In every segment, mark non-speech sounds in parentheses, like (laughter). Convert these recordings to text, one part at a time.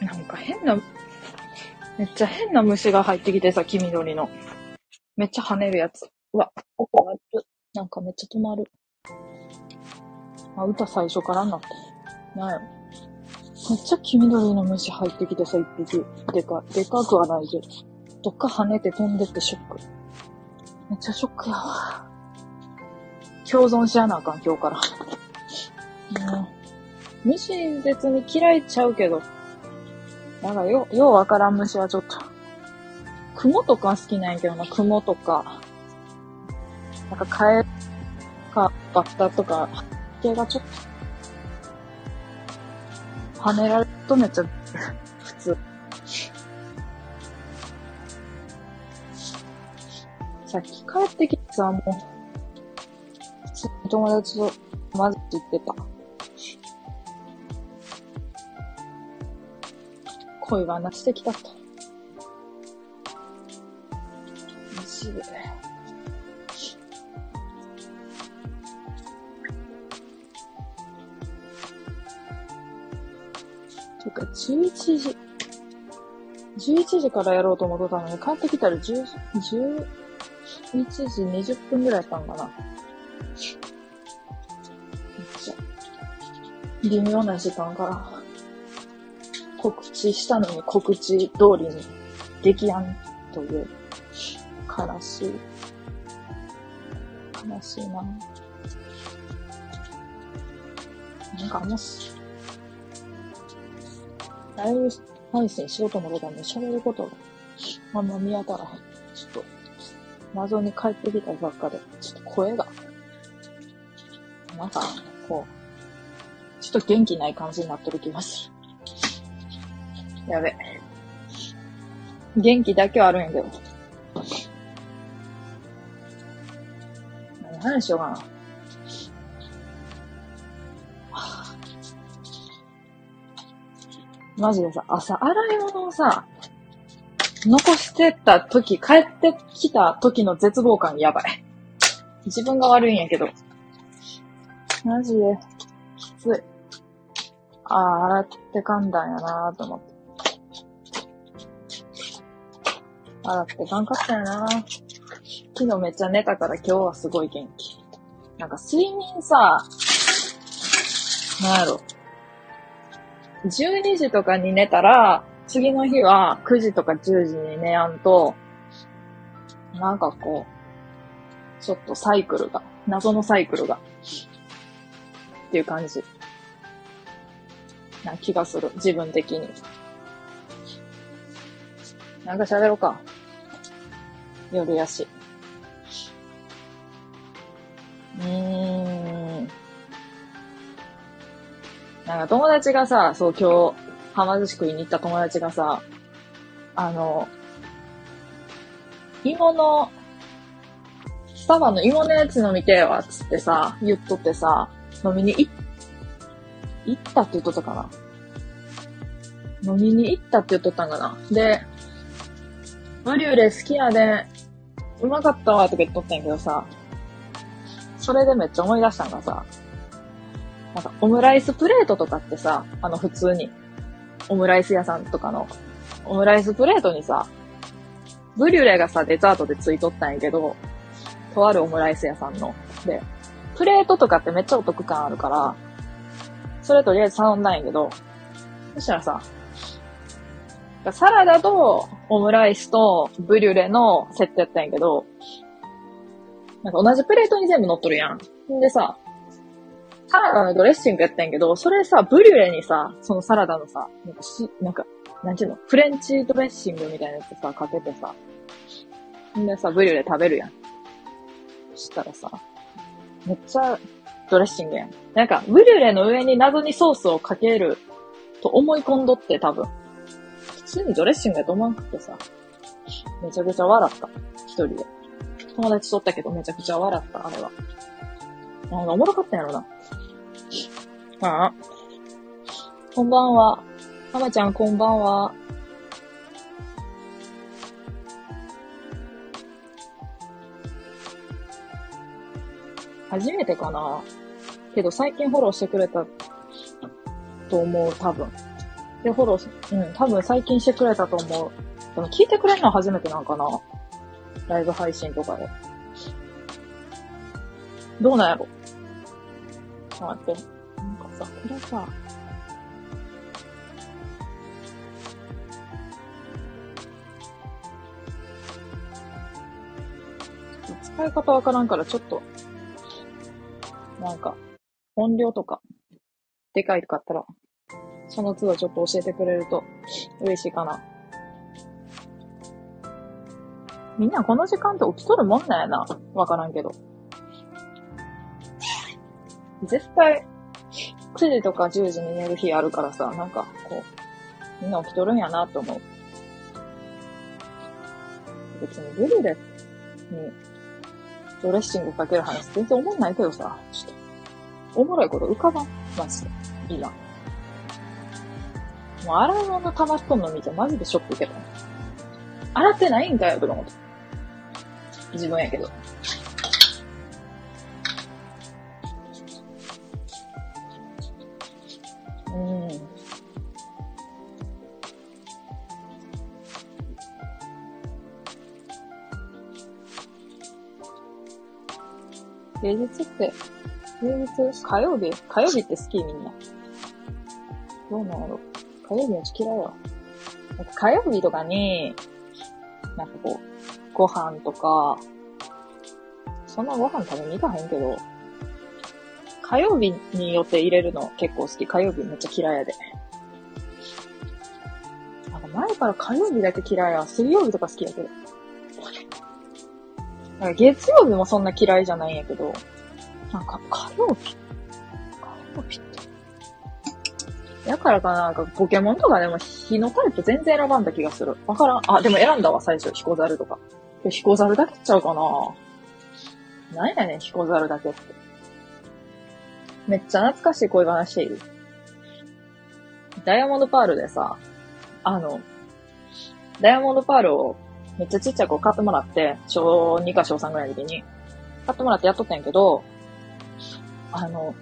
なんか変な、めっちゃ変な虫が入ってきてさ、黄緑の。めっちゃ跳ねるやつ。うわ、音がなんかめっちゃ止まる。あ、歌最初からなって。なんやろ。めっちゃ黄緑の虫入ってきてさ、一匹。でか、でかくはないけど。どっか跳ねて飛んでってショック。めっちゃショックやわ。共存しやなあかん、今日から。うん。虫別に嫌いちゃうけど。なんかよ、ようわからん虫はちょっと。雲とか好きなんやけどな、雲とか。なんかカエかバッタとか、系がちょっと、跳ねられるとめっちゃ (laughs) 普通。さっき帰ってきてさ、もう、友達とまず言ってた。恋話してきたと。マジで。てか、11時、11時からやろうと思ってたのに、帰ってきたら10 11時20分ぐらいやったんかな。めっちゃ、微妙な時間から告知したのに告知通りに激案という悲しい、悲しいな。なんかあんまし、ライブ配信しようと思ったら喋ることがあんま見当たらへん。ちょっと謎に帰ってきたばっかで、ちょっと声が、なんか、こう、ちょっと元気ない感じになってる気がする。やべ。元気だけはあるんやけど。何しようかな。マジでさ、朝洗い物をさ、残してた時、帰ってきた時の絶望感やばい。自分が悪いんやけど。マジで、きつい。ああ、洗ってかんだんやなーと思って。洗ってかんかったよな昨日めっちゃ寝たから今日はすごい元気。なんか睡眠さ、なんやろ。12時とかに寝たら、次の日は9時とか10時に寝やんと、なんかこう、ちょっとサイクルが、謎のサイクルが、っていう感じ。な気がする。自分的に。なんか喋ろうか。夜やし。うーん。なんか友達がさ、そう今日、はま寿司食いに行った友達がさ、あの、芋の、スタバの芋のやつ飲みてえわ、つってさ、言っとってさ、飲みに行、行ったって言っとったかな。飲みに行ったって言っとったんかな。で、マリューレ好きやで、うまかったわ、とか言っとったんやけどさ、それでめっちゃ思い出したんがさ、なんかオムライスプレートとかってさ、あの普通に、オムライス屋さんとかの、オムライスプレートにさ、ブリュレがさ、デザートでついとったんやけど、とあるオムライス屋さんの。で、プレートとかってめっちゃお得感あるから、それとりあえず頼んだんやけど、そしたらさ、サラダとオムライスとブリュレのセットやったんやけど、なんか同じプレートに全部乗っとるやん。んでさ、サラダのドレッシングやったんやけど、それさ、ブリュレにさ、そのサラダのさ、なんかし、なんか、なんちゅうの、フレンチドレッシングみたいなやつさ、かけてさ、んでさ、ブリュレ食べるやん。そしたらさ、めっちゃドレッシングやん。なんか、ブリュレの上に謎にソースをかけると思い込んどって多分。普通にドレッシングやと思わんくてさ、めちゃくちゃ笑った。一人で。友達とったけどめちゃくちゃ笑った、あれは。なんかおもろかったんやろな。ああ。こんばんは。はまちゃん、こんばんは。初めてかなけど最近フォローしてくれたと思う、多分。で、フォロー、うん、多分最近してくれたと思う。でも聞いてくれるのは初めてなんかな？ライブ配信とかで。どうなんやろ？ちょっと待って。なんかさ、これさ、使い方わからんからちょっと、なんか、音量とか、でかいとかあったら、その都度ちょっと教えてくれると嬉しいかな。みんなこの時間って起きとるもんなんやな。わからんけど。絶対、9時とか10時に寝る日あるからさ、なんか、こう、みんな起きとるんやなと思う。別にブリュレにドレッシングかける話全然思んないけどさ、ちょっと、おもろいこと浮かばん。マジで。いいな。もう洗い物溜まっとんの見てマジでショック受けた。洗ってないんかよ、と思って。自分やけど。うん。平日って、平日、火曜日？火曜日って好きみんな。どうなんやろ？う火曜日は嫌いや。なんか火曜日とかに、なんかこう、ご飯とか、そんなご飯食べに行かへんけど、火曜日に予定入れるの結構好き。火曜日めっちゃ嫌いやで。なんか前から火曜日だけ嫌いや。水曜日とか好きやけど。なんか月曜日もそんな嫌いじゃないんやけど、なんか火曜日火曜日って。だからかな、なんかポケモンとかでも日のタイプ全然選ばんだ気がする。わからん。あ、でも選んだわ、最初。ヒコザルとか。ヒコザルだけちゃうかな何やねん、ヒコザルだけって。めっちゃ懐かしい恋話している。ダイヤモンドパールでさ、あの、ダイヤモンドパールをめっちゃちっちゃい子買ってもらって、小2か小3ぐらいの時に、買ってもらってやっとったんやけど、あの、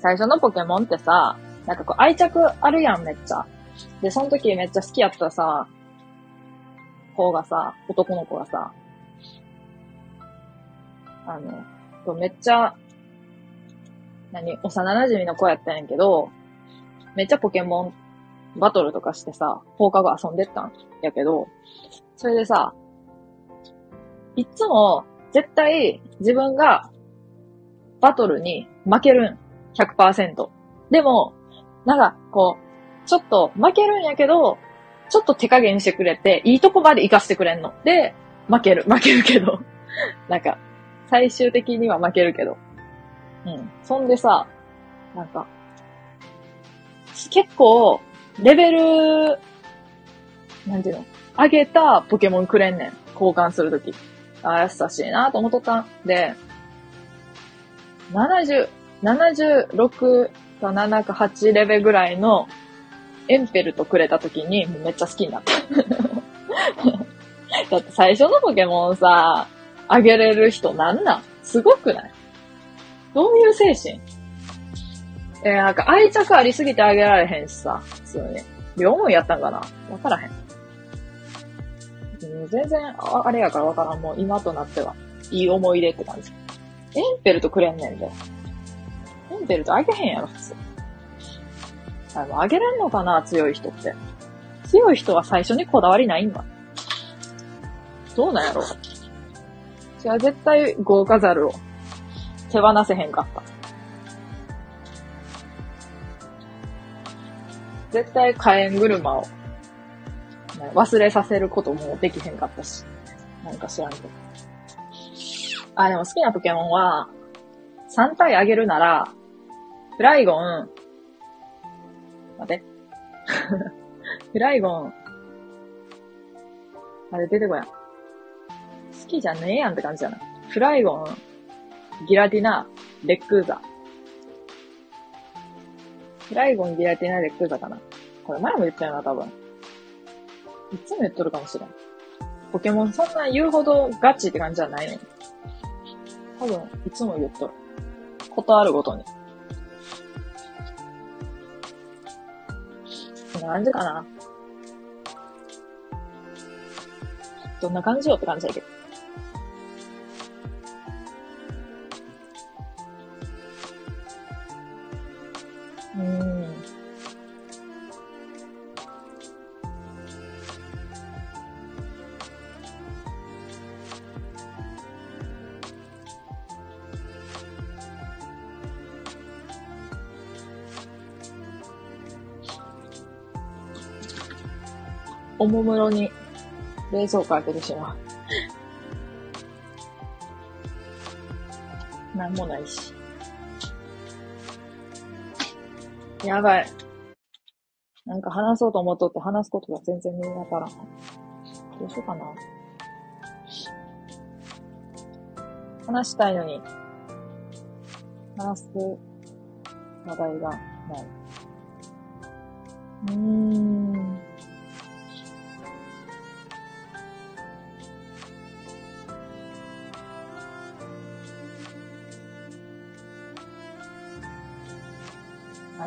最初のポケモンってさ、なんかこう愛着あるやん、めっちゃ。で、その時めっちゃ好きやったさ、子がさ、男の子がさ、あの、めっちゃ、何、幼馴染の子やったんやけど、めっちゃポケモンバトルとかしてさ、放課後遊んでったんやけど、それでさ、いつも絶対自分がバトルに負けるん。100%。でも、なんか、こう、ちょっと負けるんやけど、ちょっと手加減してくれて、いいとこまで行かしてくれんの。で、負ける。(laughs) 負けるけど。(laughs) なんか、最終的には負けるけど。うん。そんでさ、なんか、結構、レベル、なんていうの？上げたポケモンくれんねん。交換するとき。あ、優しいなと思っとったんで、70、76か7か8レベルぐらいのエンペルトくれた時にめっちゃ好きになった。(laughs) だって最初のポケモンさ、あげれる人なんなん？すごくない？どういう精神？えー、なんか愛着ありすぎてあげられへんしさ、普通に。両思いやったんかな？わからへん。全然、あれやからわからん。もう今となっては、いい思い出って感じ。エンペルトくれんねんで。エンペルトあげへんやろ、普通。あの、あげれんのかな強い人って。強い人は最初にこだわりないんだ。どうなんやろうじゃあ絶対豪華ザルを手放せへんかった。絶対火炎車を、忘れさせることもできへんかったし。なんか知らんけど。あ、でも好きなポケモンは、3体あげるなら、フライゴン、待て。(laughs) フライゴン、あれ出てこやん。好きじゃねえやんって感じやな。フライゴン、ギラティナ、レックーザ。フライゴン、ギラティナ、レックーザかな。これ前も言ったよな、多分。いつも言っとるかもしれん。ポケモンそんな言うほどガチって感じじゃないね多分、いつも言っとる。ことあるごとに。そんな感じかな？どんな感じよって感じだけど。うん。おもむろに冷蔵庫開けてしまう。なんもないし。やばい。なんか話そうと思っとって話すことが全然見えなから。どうしようかな。話したいのに、話す話題がない。うーん。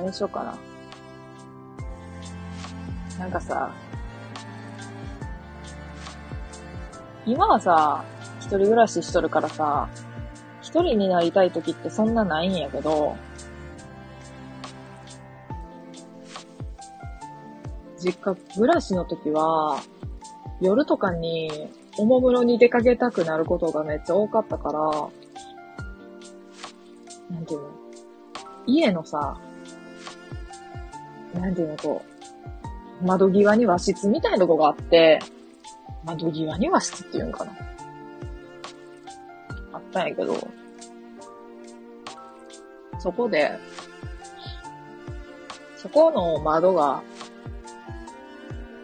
何しようかな。なんかさ、今はさ、一人暮らししとるからさ、一人になりたい時ってそんなないんやけど、実家暮らしの時は、夜とかにおもむろに出かけたくなることがめっちゃ多かったから、なんていうの？家のさ、なんていうの、こう、窓際に和室みたいなとこがあって、窓際に和室っていうんかな。あったんやけど、そこで、そこの窓が、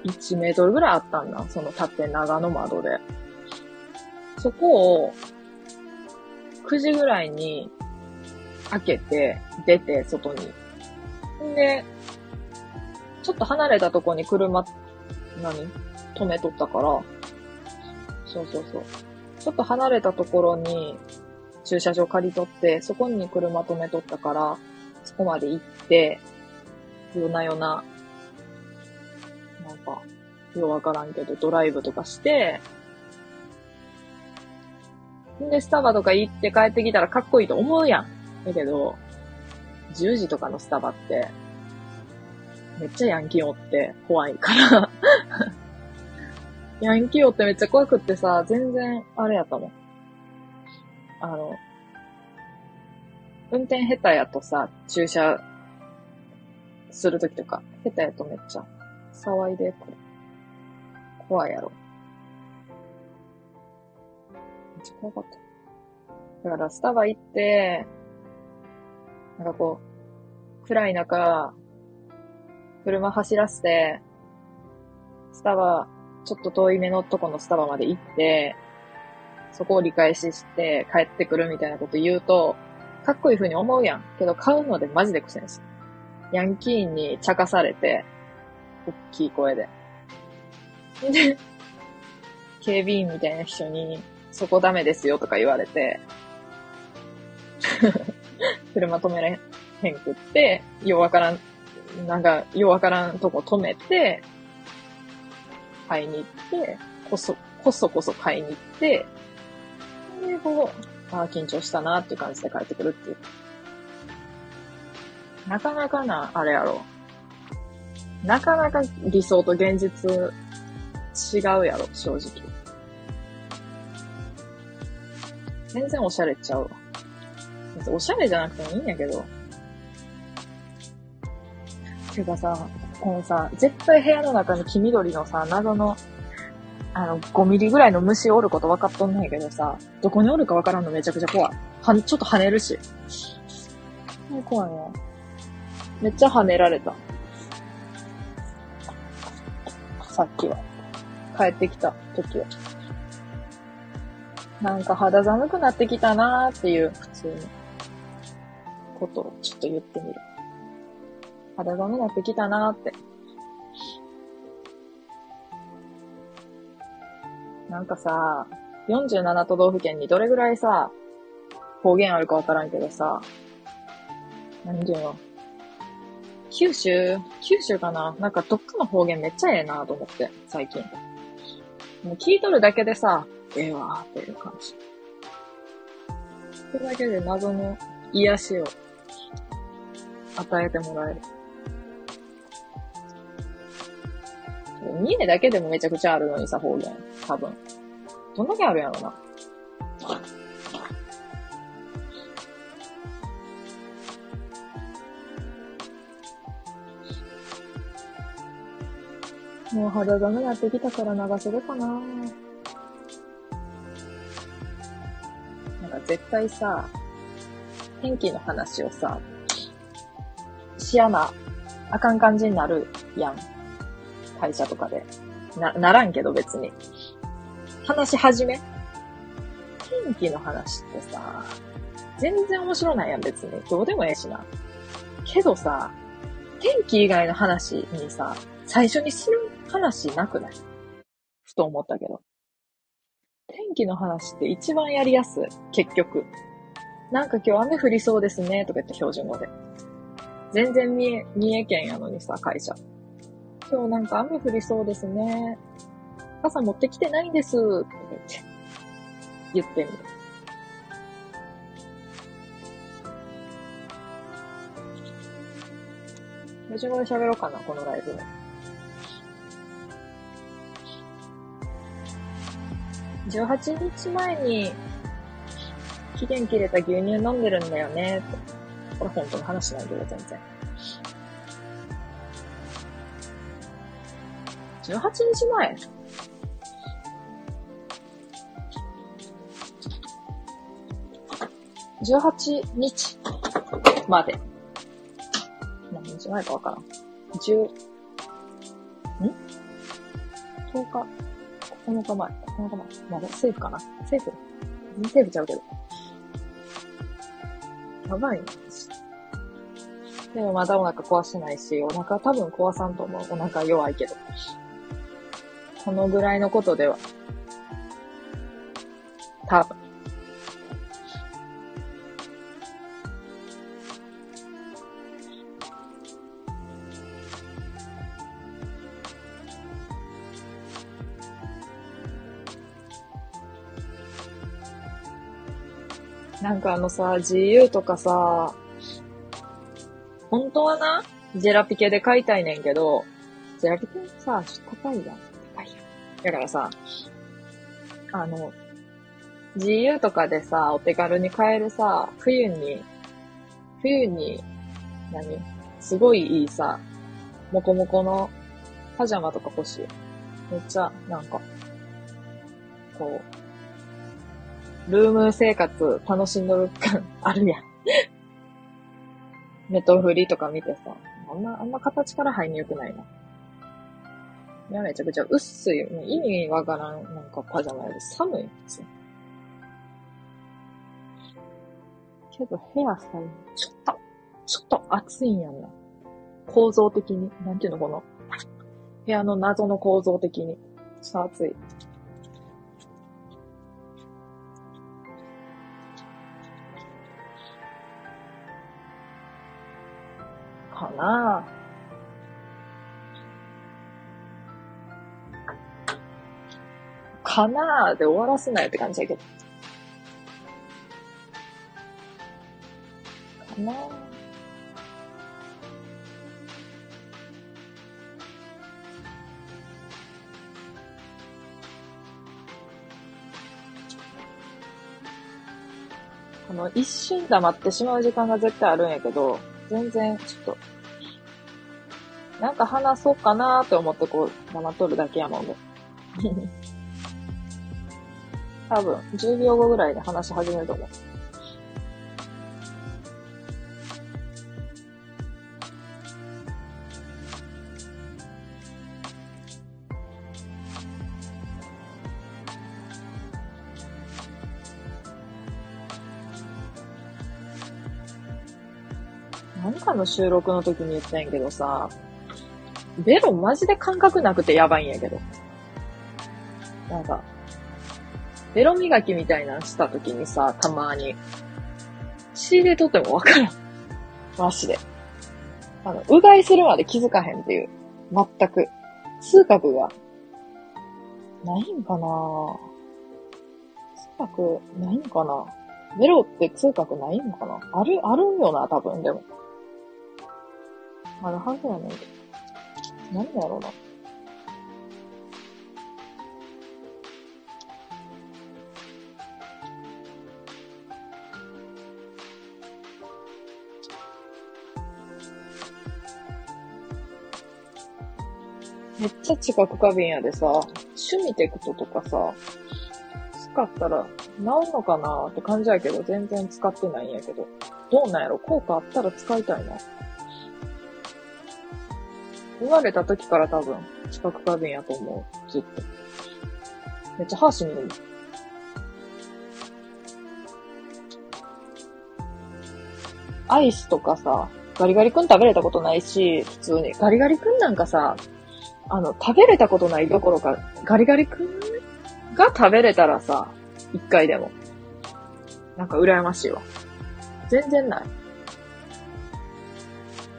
1メートルぐらいあったんだ。その縦長の窓で。そこを、9時ぐらいに開けて、出て、外に。で、ちょっと離れたとこに車、何？止めとったから、そうそうそう。ちょっと離れたところに駐車場借り取って、そこに車止めとったから、そこまで行って、夜な夜な、なんか、ようわからんけど、ドライブとかして、んで、スタバとか行って帰ってきたらかっこいいと思うやん。だけど、10時とかのスタバって、めっちゃヤンキーおって怖いから。(laughs) ヤンキーおってめっちゃ怖くってさ、全然、あれやったもん。あの、運転下手やとさ、駐車するときとか、下手やとめっちゃ騒いでくる。怖いやろ。めっちゃ怖かった。だからスタバ行って、なんかこう、暗い中、車走らせて、スタバ、ちょっと遠い目のとこのスタバまで行って、そこを理解しして帰ってくるみたいなこと言うと、かっこいい風に思うやん。けど買うのでマジで苦戦する。ヤンキーに茶化されて、大きい声で。で、警備員みたいな人に、そこダメですよとか言われて、(laughs) 車止めらへんくって、ようわからんなんか、ようわからんとこ止めて、買いに行って、こそ、こそこそ買いに行って、で、こう、ああ、緊張したなっていう感じで帰ってくるっていう。なかなかな、あれやろ。なかなか理想と現実違うやろ、正直。全然おしゃれちゃうわ。別におしゃれじゃなくてもいいんやけど。てかさ、このさ、絶対部屋の中に黄緑のさ、謎の、あの、5ミリぐらいの虫おること分かっとんねんけどさ、どこにおるか分からんのめちゃくちゃ怖い。は、ちょっと跳ねるし。怖いな。めっちゃ跳ねられた。さっきは。帰ってきた時は。なんか肌寒くなってきたなーっていう、普通のことをちょっと言ってみる。肌寒くなってきたなーって。なんかさ、47都道府県にどれぐらいさ、方言あるかわからんけどさ、何ていうの？九州九州かな？なんかどっかの方言めっちゃええなと思って、最近。もう聞いとるだけでさ、ええわーっていう感じ。それだけで謎の癒しを与えてもらえる。三重だけでもめちゃくちゃあるのにさ、方言。多分。どんだけあるやろな。もう肌寒なってきたから長袖かななんか絶対さ、天気の話をさ、しやな、あかん感じになるやん。会社とかで。な、ならんけど別に。話し始め？天気の話ってさ、全然面白ないやん別に。どうでもええしな。けどさ、天気以外の話にさ、最初にする話なくない？ふと思ったけど。天気の話って一番やりやすい。結局。なんか今日雨降りそうですね、とか言って標準語で。全然三重、三重県やのにさ、会社。今日なんか雨降りそうですね。傘持ってきてないんです、って言って、みる。標準語で喋ろうかな、このライブ。18日前に期限切れた牛乳飲んでるんだよね。これ本当の話なんだけど、全然。18日前18日まで。何日前かわからん。10、ん ?10 日、9日前、9日前。まだセーフかなセーフセーフちゃうけど。やばいな。でもまだお腹壊してないし、お腹多分壊さんと思う。お腹弱いけど。このぐらいのことでは。多分。なんかあのさ、GU とかさ、本当はな、ジェラピケで買いたいねんけど、ジェラピケさ、高いやん。高いやん。だからさ、あの、GU とかでさ、お手軽に買えるさ、冬に、冬に、何すごいいいさ、もこもこのパジャマとか欲しい。めっちゃ、なんか、こう、ルーム生活楽しんどる感あるやん。(laughs) ネトフリとか見てさ、あんま、あんま形から入んによくないな。いや、めちゃくちゃ薄い。もう意味わからん、なんかパジャマより寒いんですよ。けどヘアスタイル、ちょっと、ちょっと暑いんやんな。構造的に。なんていうの、この、部屋の謎の構造的に。ちょっと暑い。かなぁかなで終わらせないって感じだけど。かなこの一瞬黙ってしまう時間が絶対あるんやけど、全然、ちょっと、なんか話そうかなーって思ってこう、黙っとるだけやもんね。(laughs) 多分、10秒後ぐらいで話し始めると思う。何かの収録の時に言ったんやけどさ、ベロマジで感覚なくてやばいんやけど。なんか、ベロ磨きみたいなのした時にさ、たまに、仕入れとってもわからん。マジで。あの、うがいするまで気づかへんっていう。全く。痛覚が、ないんかな痛覚、ないんかなメロって痛覚ないんかなある、あるんよな、多分、でも。あるはずやねんけど。何やろうな。めっちゃ近く過敏やでさ、趣味テクトとかさ、使ったら治んのかなって感じやけど、全然使ってないんやけど。どうなんやろ？効果あったら使いたいな。生まれた時から多分、知覚過敏やと思う。ずっと。めっちゃ歯しみるもん。アイスとかさ、ガリガリ君食べれたことないし、普通に。ガリガリ君なんかさ、あの、食べれたことないどころか、ガリガリ君が食べれたらさ、一回でも。なんか羨ましいわ。全然ない。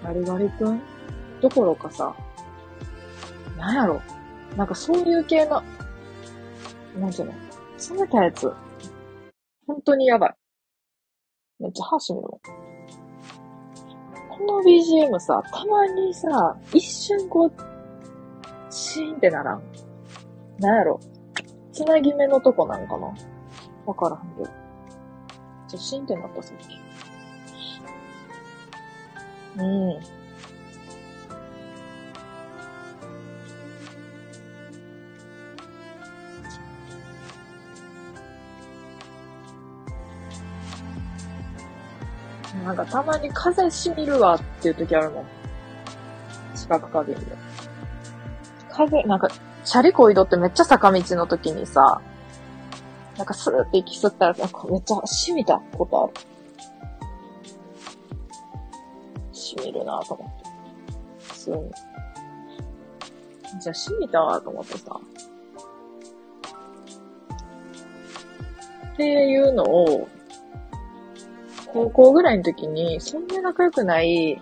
ガリガリ君どころかさ、なんやろ。なんかそういう系の、なんていうの冷めたやつ。本当にやばい。めっちゃ歯しみるもん。この BGM さ、たまにさ、一瞬こう、シーンってならん。なんやろ。つなぎ目のとこなんかなわからんけど。ちょ、シーンってなったさっき。うん。なんかたまに風しみるわっていう時あるもん。四角加減で。風、なんか、チャリこいどってめっちゃ坂道の時にさ、なんかスーって息吸ったら、なんかめっちゃ染みたことある。染みるなと思って。普通に。じゃあ染みたわと思ってさ。っていうのを、高校ぐらいの時に、そんな仲良くない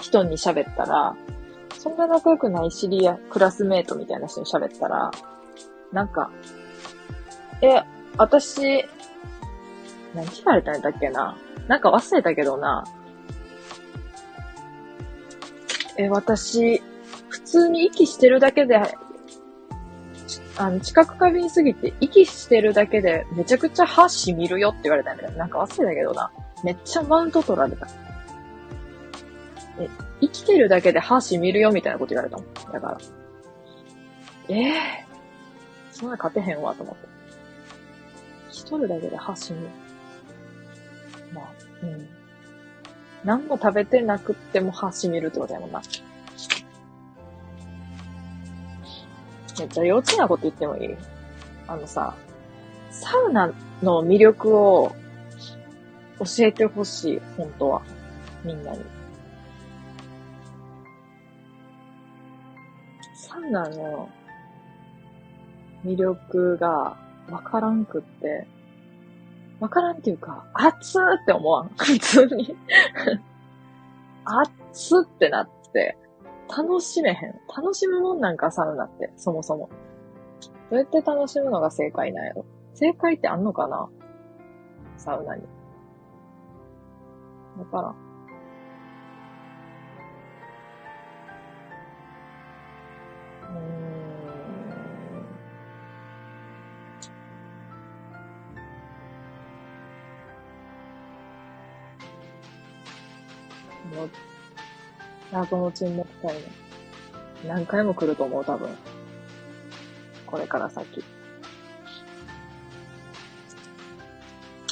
人に喋ったら、そんな仲良くない知り合い、クラスメイトみたいな人に喋ったら、なんか、え、私、何聞かれたんだっけな？なんか忘れたけどな。え、私、普通に息してるだけで、あの、近く過敏すぎて、息してるだけで、めちゃくちゃ歯しみるよって言われたんだよ。なんか忘れたけどな。めっちゃマウント取られた。え、生きてるだけで歯しみるよみたいなこと言われたもん。だから。ええー、そんな勝てへんわと思って。一人だけで歯しみる。まあ、うん。何も食べてなくっても歯しみるってことやもんな。めっちゃ幼稚なこと言ってもいいあのさ、サウナの魅力を教えてほしい、本当は。みんなに。サウナの魅力がわからんくって、わからんっていうか、熱ーって思わん。(laughs) 普通に熱ってなって、楽しめへん。楽しむもんなんかサウナって、そもそも。どうやって楽しむのが正解なんやろ正解ってあんのかな？サウナに。わからん。もう、謎の沈黙たいね。何回も来ると思う、多分。これから先。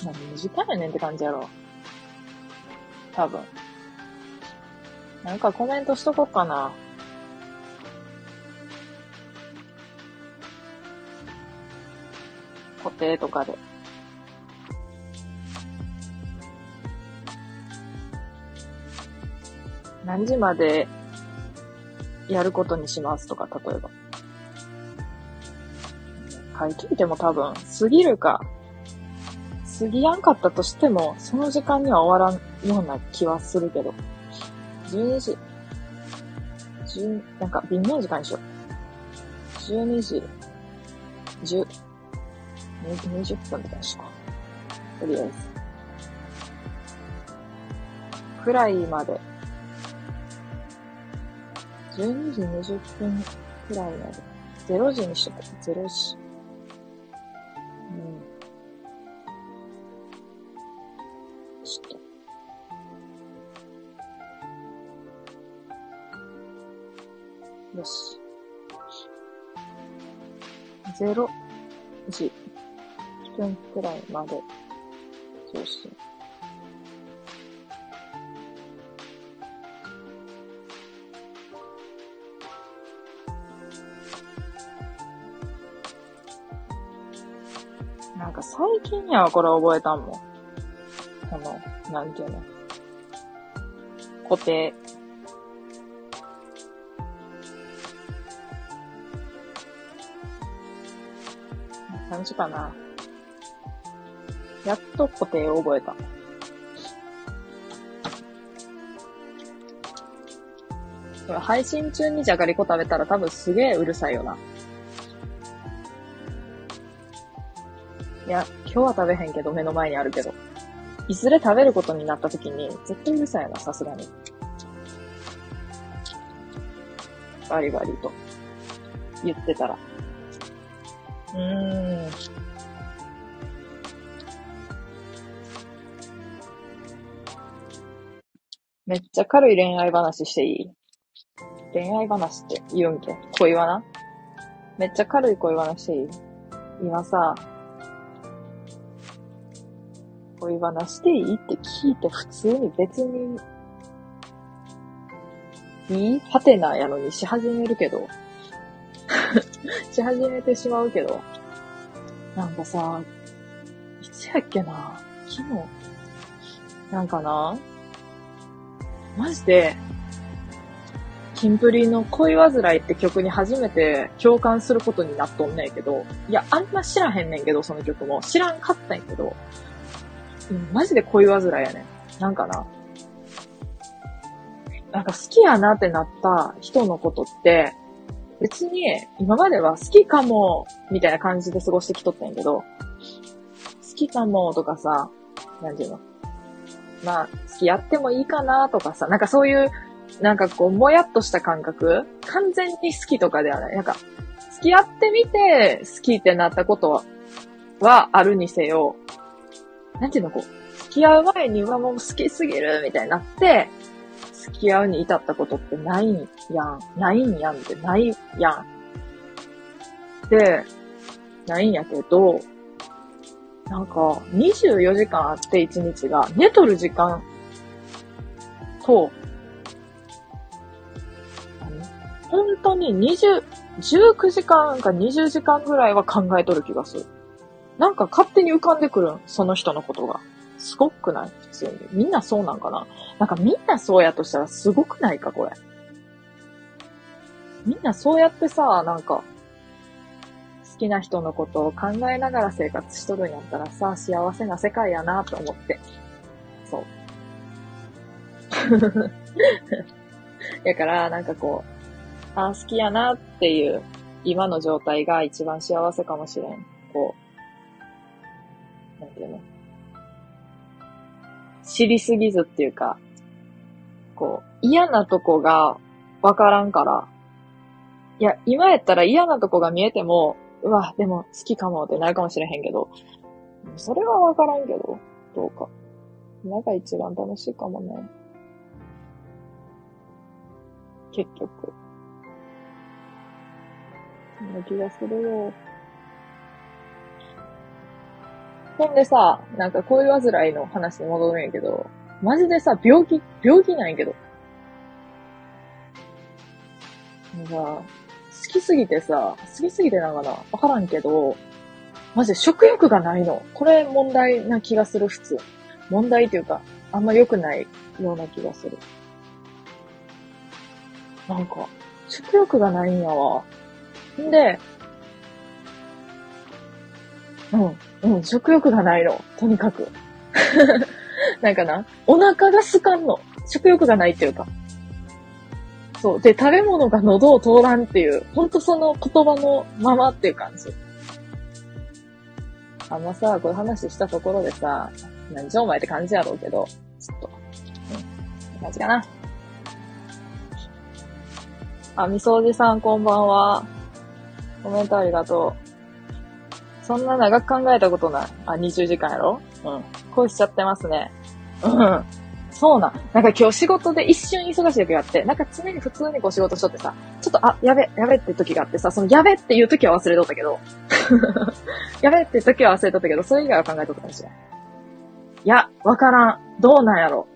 何の時間やねんって感じやろ。多分。なんかコメントしとこっかな。固定とかで。何時までやることにします？とか、例えば。書いといても多分、過ぎるか、過ぎやんかったとしても、その時間には終わらんような気はするけど。12時、10、なんか微妙な時間にしよう。12時、10、20分みたいにしよう。とりあえず。くらいまで。12時20分くらいまで。0時にしとこう。0時。うん。ちょっと。よし。0時分くらいまで送信。なんか最近にはこれ覚えたんもん。この、なんていうの。固定。感じかな。やっと固定を覚えた。これ配信中にじゃがりこ食べたら多分すげえうるさいよな。いや、今日は食べへんけど目の前にあるけど。いずれ食べることになった時に絶対うるさいよな、さすがに。バリバリと言ってたら。うーん。めっちゃ軽い恋愛話していい？恋愛話って言うんけ？恋話めっちゃ軽い恋話していい？今さ、恋話していいって聞いて普通に別に、いい？ハテナやのにし始めるけど、(laughs) し始めてしまうけど、なんかさ、いつやっけな？昨日、なんかな？マジで、キンプリの恋煩いって曲に初めて共感することになっとんねんけど、いや、あんま知らへんねんけど、その曲も。知らんかったんやけど、うんマジで恋煩いやねん。なんかな。なんか好きやなってなった人のことって、別に今までは好きかも、みたいな感じで過ごしてきとったんやけど、好きかもとかさ、なんていうの？まあ、付き合ってもいいかなとかさ、なんかそういう、なんかこう、もやっとした感覚？完全に好きとかではない。なんか、付き合ってみて好きってなったことは、はあるにせよ、なんていうのこう、付き合う前にはもう好きすぎるみたいになって、付き合うに至ったことってないんやん。ないんやんってないやん。で、ないんやけど、なんか、24時間あって1日が、寝とる時間と、本当に20、19時間か20時間ぐらいは考えとる気がする。なんか勝手に浮かんでくるん、その人のことが。すごくない？普通に。みんなそうなんかな？なんかみんなそうやとしたらすごくないかこれ。みんなそうやってさ、なんか、好きな人のことを考えながら生活しとるんやったらさ、幸せな世界やなと思って。そう。(laughs) だから、なんかこう、あ好きやなっていう、今の状態が一番幸せかもしれん。こう、なんていうの？知りすぎずっていうか、こう、嫌なとこがわからんから、いや、今やったら嫌なとこが見えても、うわ、でも好きかもってなるかもしれへんけど、それはわからんけど、どうか。今が一番楽しいかもね。結局。そんな気がするよ。ほんでさ、なんか恋煩いの話に戻るんやけど、マジでさ、病気、病気なんやけど。なんか、好きすぎてさ、好きすぎてなんかな、わからんけど、マジで食欲がないの。これ問題な気がする、普通。問題っていうか、あんま良くないような気がする。なんか、食欲がないんやわ。んで、うん、うん、食欲がないの。とにかく。(laughs) なんかな、お腹が空かんの。食欲がないっていうか。そう。で、食べ物が喉を通らんっていう、ほんとその言葉のままっていう感じ。あんまさ、こういう話したところでさ、何じゃお前って感じやろうけど、ちょっと、うん、感じかな。あ、みそおじさんこんばんは。コメントありがとう。そんな長く考えたことない。あ、20時間やろ？うん。恋しちゃってますね。うん。そうなん。なんか今日仕事で一瞬忙しい時があって、なんか常に普通にこう仕事しとってさ、ちょっと、あ、やべ、やべって時があってさ、そのやべっていう時は忘れとったけど、(laughs) やべって時は忘れとったけど、それ以外は考えとったかもしれん。いや、わからん。どうなんやろ。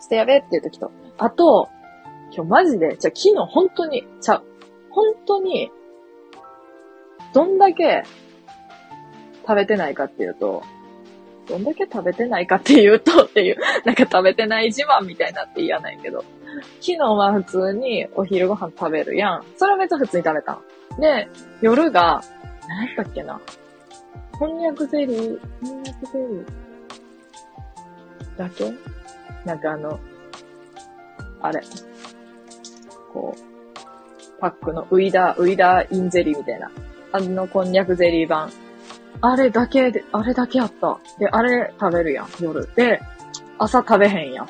してやべっていう時と。あと、今日マジで、じゃ昨日本当に、ちゃう。本当に、どんだけ食べてないかっていうと、どんだけ食べてないかっていうとっていう、(laughs) なんか食べてない自慢みたいになって嫌ないけど、昨日は普通にお昼ご飯食べるやん。それは別に普通に食べたん。で、夜が、何やったっけな。こんにゃくゼリー、こんにゃくゼリーだけ？なんかあの、あれ？こう、パックのウイダー、ウイダーインゼリーみたいな。あのこんにゃくゼリー版。あれだけで、あれだけあった。で、あれ食べるやん、夜。で、朝食べへんやん。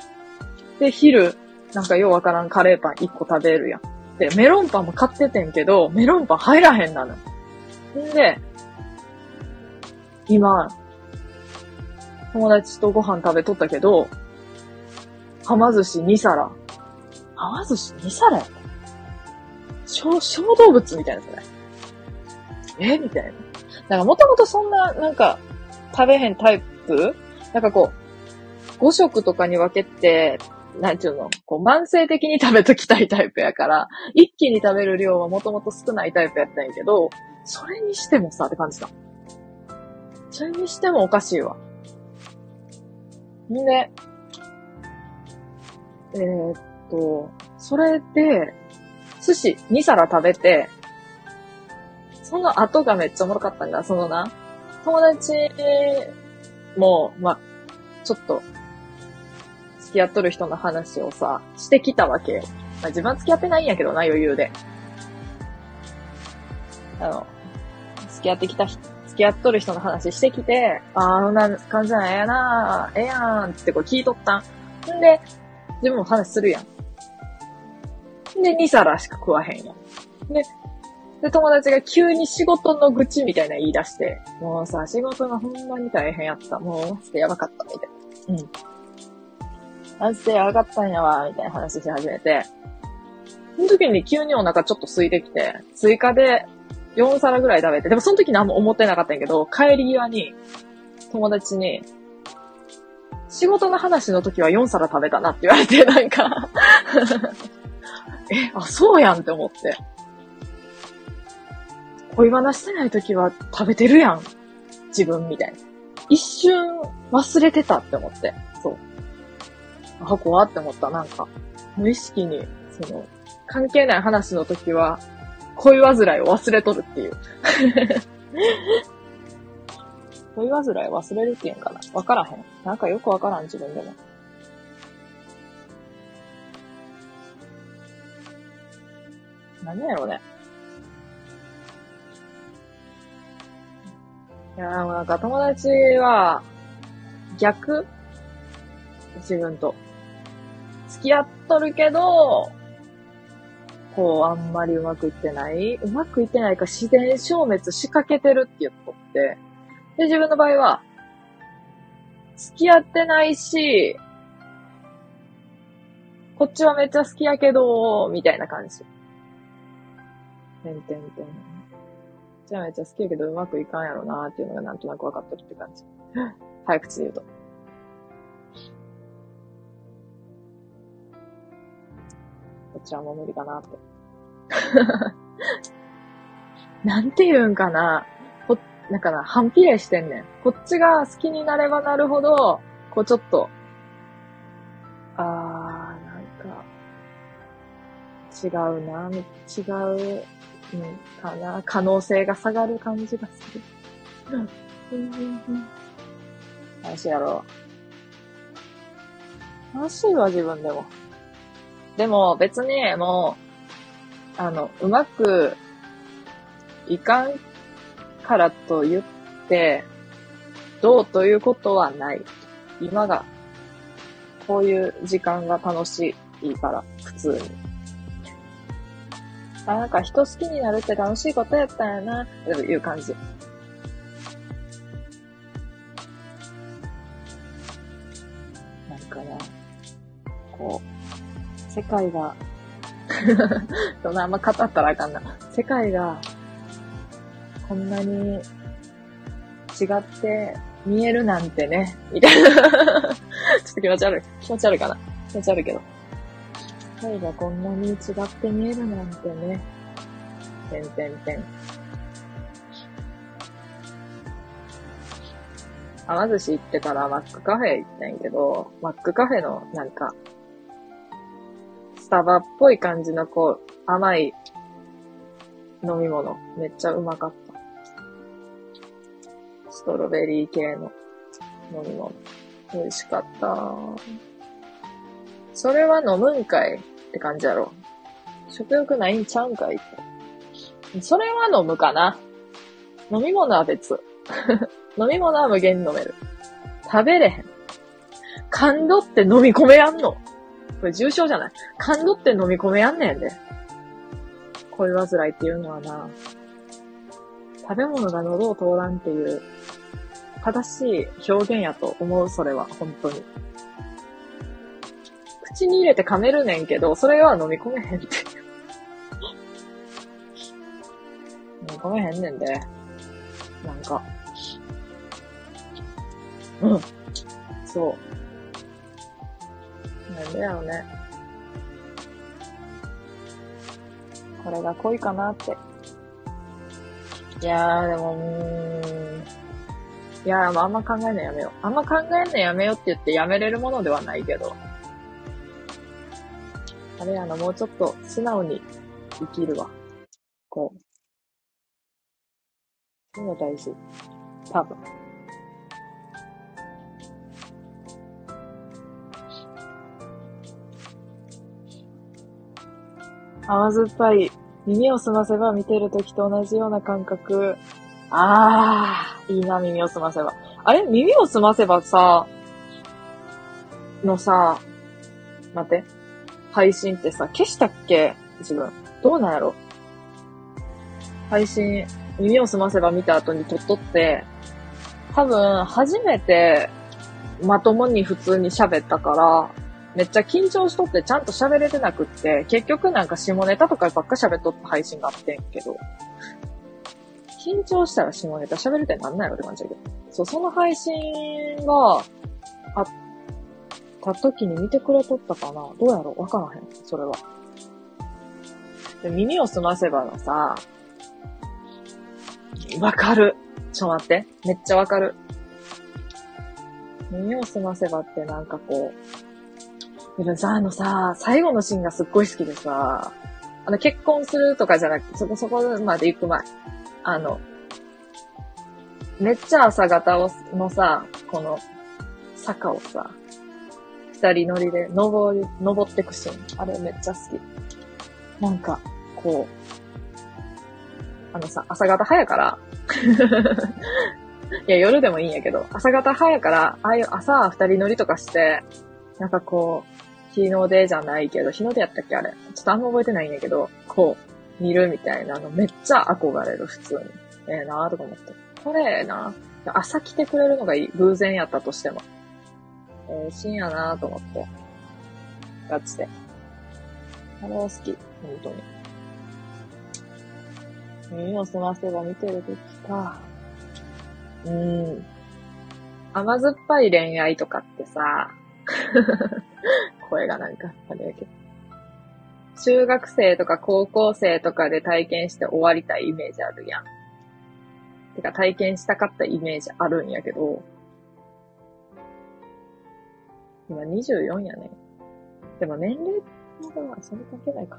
で、昼、なんかようわからんカレーパン1個食べるやん。で、メロンパンも買っててんけど、メロンパン入らへんなの。んで、今、友達とご飯食べとったけど、はま寿司2皿。はま寿司2皿やった小、小動物みたいなそれ。え？みたいな。なんかもともとそんな、なんか、食べへんタイプ？なんかこう、5食とかに分けて、なんちゅうの、こう、慢性的に食べときたいタイプやから、一気に食べる量はもともと少ないタイプやったんやけど、それにしてもさ、って感じだ。それにしてもおかしいわ。んで、えー、っと、それで、寿司2皿食べて、その後がめっちゃおもろかったんだ。そのな、友達も、まあ、ちょっと、付き合っとる人の話をさ、してきたわけよ。まあ、自分は付き合ってないんやけどな、余裕で。あの、付き合ってきた人付き合っとる人の話してきて、ああ、あんな感じなんええなええやんってこう聞いとったん。んで、自分も話するやん。で、2皿しか食わへんやん。で、で、友達が急に仕事の愚痴みたいな言い出して、もうさ、仕事がほんまに大変やった。もう、マジでやばかった、みたいな。うん。マジでやばかったんやわ、みたいな話し始めて、その時に急にお腹ちょっと空いてきて、追加で4皿ぐらい食べて、でもその時何も思ってなかったんやけど、帰り際に、友達に、仕事の話の時は4皿食べたなって言われて、なんか (laughs) え、あ、そうやんって思って。恋話してない時は食べてるやん。自分みたいな。一瞬忘れてたって思って。そう。あ、怖って思った。なんか、無意識に、その、関係ない話の時は、恋煩いを忘れとるっていう。(laughs) 恋煩い忘れるっていうんかなわからへん。なんかよくわからん、自分でも。何やろうね。いやもなんか友達は、逆？自分と。付き合っとるけど、こう、あんまりうまくいってない？うまくいってないか自然消滅しかけてるって言っとって。で、自分の場合は、付き合ってないし、こっちはめっちゃ好きやけど、みたいな感じ。てんてんてん。じゃめちゃ好きやけどうまくいかんやろなーっていうのがなんとなく分かってるって感じ。(laughs) 早口で言うと。こっちらもう無理かなって。(laughs) なんて言うんかな。こ、なんかな、反比例してんねん。こっちが好きになればなるほど、こうちょっと、あー、なんか、違うな、違う、うん、かな、可能性が下がる感じがする。うん、うん、うん。話やろう。楽しいわ、自分でも。でも別にもう、あの、うまくいかん。からと言って、どうということはない。今が、こういう時間が楽しいから、普通に。あ、なんか人好きになるって楽しいことやったんやな、という感じ。なんかな、こう、世界が (laughs) そんなあんま語ったらあかんな。世界が、こんなに違って見えるなんてね、みたいな (laughs) ちょっと気持ち悪い。気持ち悪いかな。気持ち悪いけど。世界がこんなに違って見えるなんてね。てんてんてん。はま寿司行ってからマックカフェ行ったんやけど、マックカフェのなんか、スタバっぽい感じのこう、甘い飲み物。めっちゃうまかった。ストロベリー系の飲み物。美味しかった。それは飲むんかいって感じやろ。食欲ないんちゃうんかいって。それは飲むかな。飲み物は別。(laughs) 飲み物は無限に飲める。食べれへん。感動って飲み込めやんの。これ重症じゃない感動って飲み込めやんねんで。恋煩いっていうのはな、食べ物が喉を通らんっていう正しい表現やと思う、それは、本当に。口に入れて噛めるねんけど、それは飲み込めへんって。(laughs) 飲み込めへんねんで。なんか。うん。そう。なんでやろね。これが恋かなって。いやー、でも、うーん。いやー、あんま考えんのやめよう。あんま考えんのやめようって言ってやめれるものではないけど。あれやな、もうちょっと素直に生きるわ。こう。そういうの大事。多分。甘酸っぱい。耳を澄ませば見てるときと同じような感覚。あー、いいな、耳を澄ませば。あれ？耳を澄ませばさ、のさ、待って。配信ってさ、消したっけ？自分。どうなんやろ？配信、耳を澄ませば見た後に撮っとって、多分、初めて、まともに普通に喋ったから、めっちゃ緊張しとってちゃんと喋れてなくって、結局なんか下ネタとかばっか喋っとった配信があってんけど、緊張したら下ネタ喋るってなんないのって感じだけど。そう、その配信があった時に見てくれとったかな？どうやろ？わからへん。それは。で、耳を澄ませばのさ、わかる。ちょ待って。めっちゃわかる。耳を澄ませばってなんかこう、でもさ、あのさ、最後のシーンがすっごい好きでさ、あの結婚するとかじゃなくて、そこそこまで行く前。あの、めっちゃ朝方をのさ、この坂をさ、二人乗りで登り、登ってくシーン。あれめっちゃ好き。なんか、こう、あのさ、朝方早から、(laughs) いや、夜でもいいんやけど、朝方早から、ああいう朝二人乗りとかして、なんかこう、日の出じゃないけど、日の出やったっけあれ。ちょっとあんま覚えてないんやけど、こう、見るみたいなのめっちゃ憧れる、普通に。ええー、なーとか思って。これええな。朝来てくれるのがいい。偶然やったとしても。えー、深夜なーと思って。ガチで。あれは好き。本当に。耳を澄ませば見てるときか。うん。甘酸っぱい恋愛とかってさ、(laughs) 声がなんか、あれやけど。中学生とか高校生とかで体験して終わりたいイメージあるやん。てか体験したかったイメージあるんやけど、今24やね。でも年齢まだそれ関係ないか。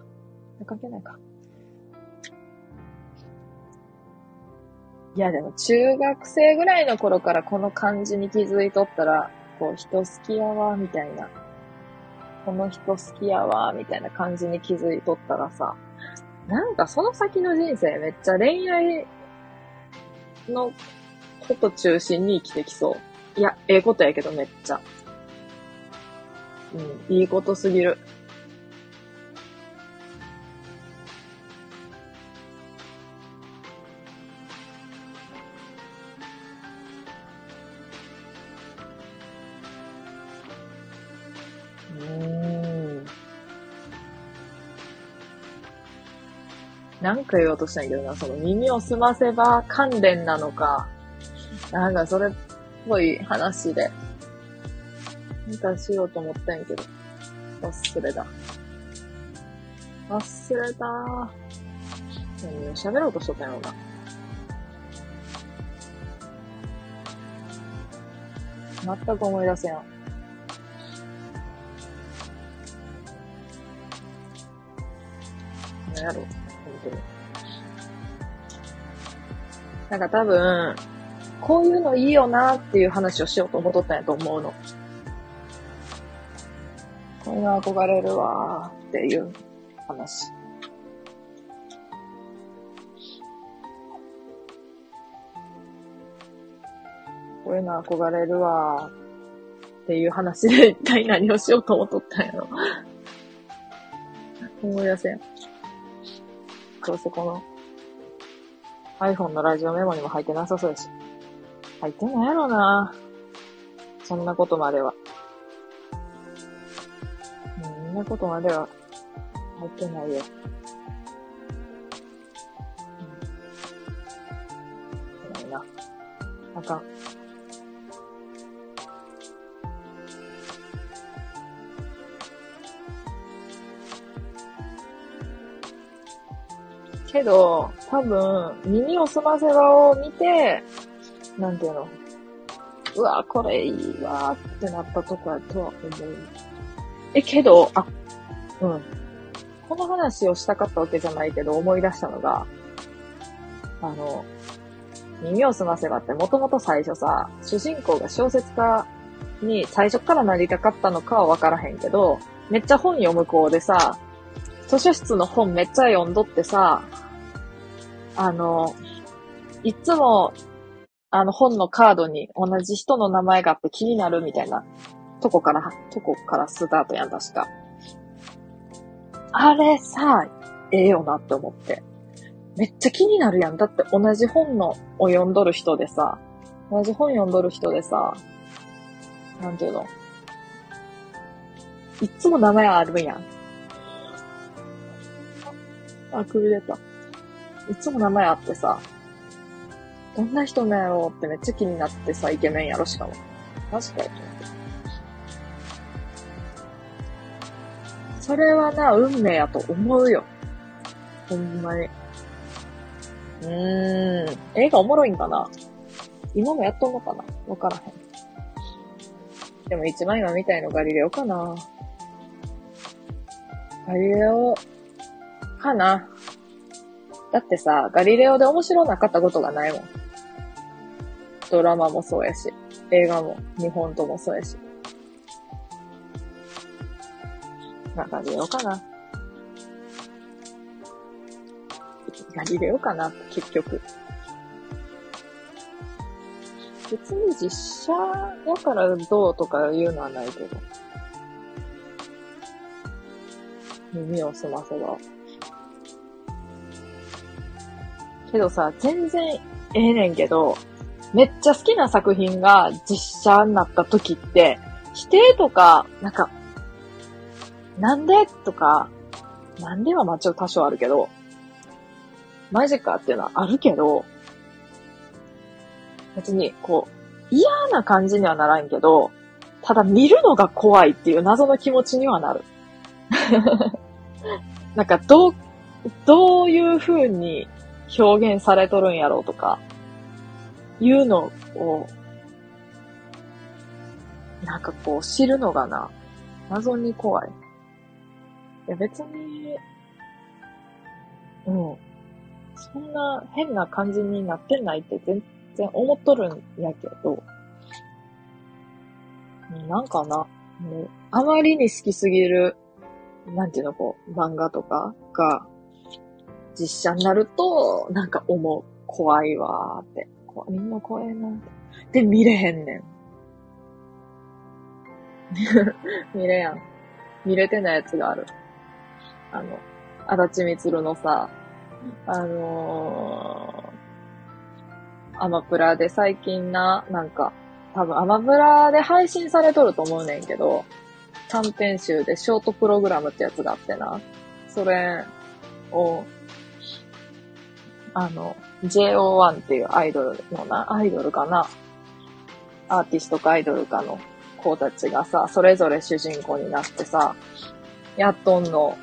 関係ないか。いやでも中学生ぐらいの頃からこの感じに気づいとったら、こう人好きやわ、みたいなこの人好きやわ、みたいな感じに気づいとったらさ、なんかその先の人生めっちゃ恋愛のこと中心に生きてきそう。いや、ええことやけどめっちゃ。うん、いいことすぎる。なんか言おうとしたんやけどな、その耳を澄ませば関連なのか、なんかそれっぽい話で、なんかしようと思ったんやけど、忘れた。忘れた何を喋ろうとしとったんやろうな。全く思い出せん。何やろう。当に。なんか多分、こういうのいいよなっていう話をしようと思っとったんやと思うの。こういうの憧れるわーっていう話。こういうの憧れるわーっていう話で一体何をしようと思っとったんやろ。思い出せん。どうせこの iPhone のラジオメモにも入ってなさそうやし。入ってんのやろなそんなことまでは。なことまでは入ってないよ。うん。ないな。あかん。けど、多分、耳を澄ませばを見て、なんていうの、うわ、これいいわってなったとこやとは思う。え、けど、あ、うん。この話をしたかったわけじゃないけど、思い出したのが、あの、耳を澄ませばってもともと最初さ、主人公が小説家に最初からなりたかったのかはわからへんけど、めっちゃ本読む子でさ、図書室の本めっちゃ読んどってさ、あの、いつも、あの本のカードに同じ人の名前があって気になるみたいなとこから、とこからスタートやん、確か。あれさ、ええよなって思って。めっちゃ気になるやん。だって同じ本のを読んどる人でさ、同じ本読んどる人でさ、なんていうの？いつも名前あるやん。あ、くびれた。いつも名前あってさ、どんな人なんやろうってめっちゃ気になってさ、イケメンやろ、しかも。マジかよ、それはな、運命やと思うよ。ほんまに。うーん。映画おもろいんかな？今もやっとんのかな？わからへん。でも一番今見たいのガリレオかなガリレオ、かなだってさ、ガリレオで面白なかったことがないもん。ドラマもそうやし、映画も日本ともそうやし。な、ガリレオかな。ガリレオかな、結局。別に実写やからどうとか言うのはないけど。耳を澄ませば。けどさ、全然ええねんけど、めっちゃ好きな作品が実写になった時って、否定とか、なんか、なんで？とか、なんではまあちょっと多少あるけど、マジかっていうのはあるけど、別に、こう、嫌な感じにはならんけど、ただ見るのが怖いっていう謎の気持ちにはなる。(laughs) なんか、どう、どういう風に表現されとるんやろうとか、いうのを、なんかこう知るのがな、謎に怖い。いや別に、うん。そんな変な感じになってないって全然思っとるんやけど、なんかな、もうあまりに好きすぎる、なんていうの、こう、漫画とかが、実写になると、なんか思う。怖いわーって。みんな怖いなで、見れへんねん。(laughs) 見れやん。見れてないやつがある。あの、足立みつるのさ、あのー、アマプラで最近な、なんか、多分アマプラで配信されとると思うねんけど、短編集でショートプログラムってやつがあってな、それを、あの、JO1 っていうアイドルのな、アイドルかな。アーティストかアイドルかの子たちがさ、それぞれ主人公になってさ、やっとんの。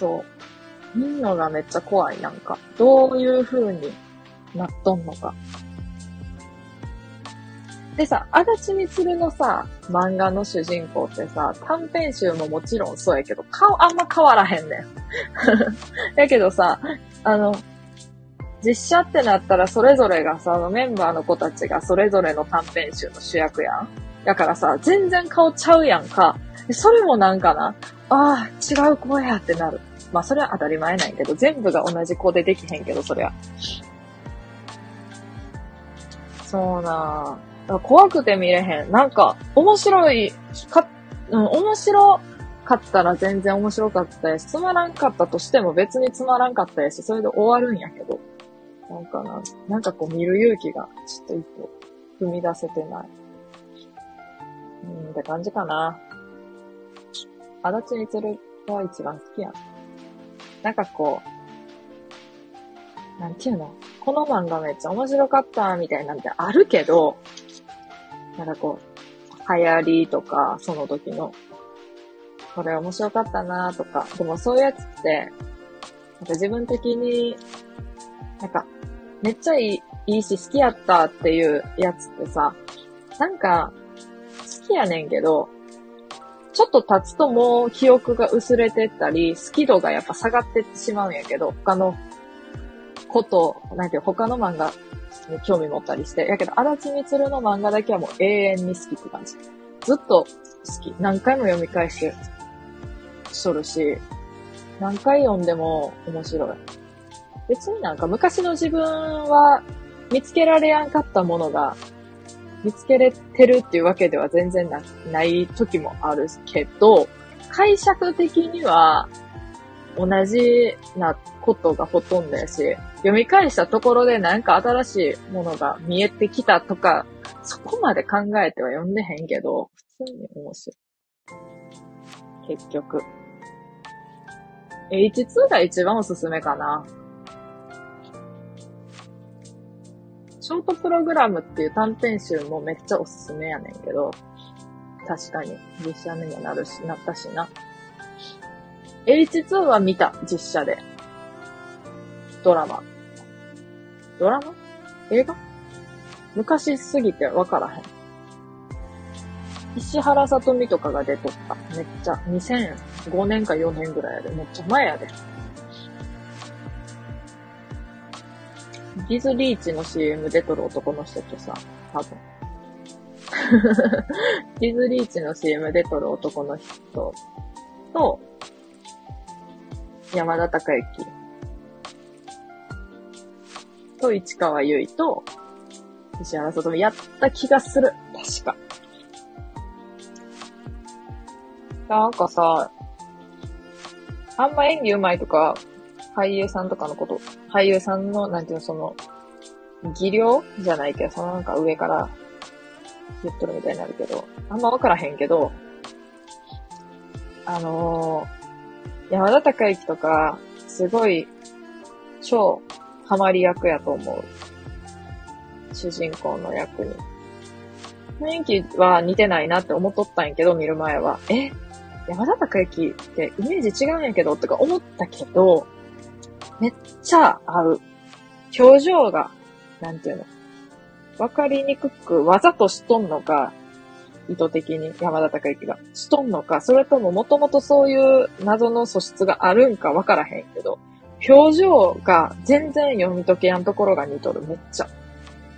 そう。見んのがめっちゃ怖い、なんか。どういう風になっとんのか。でさ、足立みつるのさ、漫画の主人公ってさ、短編集ももちろんそうやけど、顔あんま変わらへんねん。(laughs) やけどさ、あの、実写ってなったらそれぞれがさ、メンバーの子たちがそれぞれの短編集の主役やん。だからさ、全然顔ちゃうやんか。それもなんかな、ああ、違う子やってなる。まあそれは当たり前なんやけど、全部が同じ子でできへんけど、そりゃ。そうなぁ。怖くて見れへん。なんか、面白い、か、うん、面白かったら全然面白かったやし、つまらんかったとしても別につまらんかったやし、それで終わるんやけど。なんかな、なんかこう見る勇気がちょっと一歩踏み出せてない。うん、って感じかな。足立みつるが一番好きやん。なんかこう、なんていうの？この漫画めっちゃ面白かったみたいなんてあるけど、なんかこう、流行りとか、その時の、これ面白かったなとか、でもそういうやつって、なんか自分的に、なんかめっちゃいい、いいし好きやったっていうやつってさ、なんか、好きやねんけど、ちょっと経つともう記憶が薄れてったり、好き度がやっぱ下がってってしまうんやけど、他のこと、なんていう、他の漫画に興味持ったりして。やけど、足立みつるの漫画だけはもう永遠に好きって感じ。ずっと好き。何回も読み返してしとるし、何回読んでも面白い。別になんか昔の自分は見つけられやんかったものが見つけれてるっていうわけでは全然なない時もあるけど、解釈的には同じなことがほとんどやし、読み返したところでなんか新しいものが見えてきたとか、そこまで考えては読んでへんけど、普通に面白い。結局。H2 が一番おすすめかな。ショートプログラムっていう短編集もめっちゃおすすめやねんけど、確かに実写にもなるし、なったしな。H2 は見た、実写で。ドラマ。ドラマ？映画？昔すぎてわからへん。石原さとみとかが出とった。めっちゃ、2005年か4年ぐらいやで。めっちゃ前やで。ディズリーチの CM 出とる男の人とさ、多分。(laughs) ディズリーチの CM 出とる男の人と、山田孝之と市川由衣と石原さとみやった気がする。確か。なんかさ、あんま演技上手いとか俳優さんとかのこと、俳優さんの、なんていうの、その、技量じゃないけど、そのなんか上から言っとるみたいになるけど、あんまわからへんけど、あのー、山田孝之とか、すごい、超、ハマり役やと思う。主人公の役に。雰囲気は似てないなって思っとったんやけど、見る前は。え？山田孝之ってイメージ違うんやけど、とか思ったけど、めっちゃ合う。表情が、なんていうの。わかりにくく、わざとしとんのか、意図的に山田孝之がしとんのか、それとももともとそういう謎の素質があるんかわからへんけど、表情が全然読み解けやんところが似とる、めっちゃ。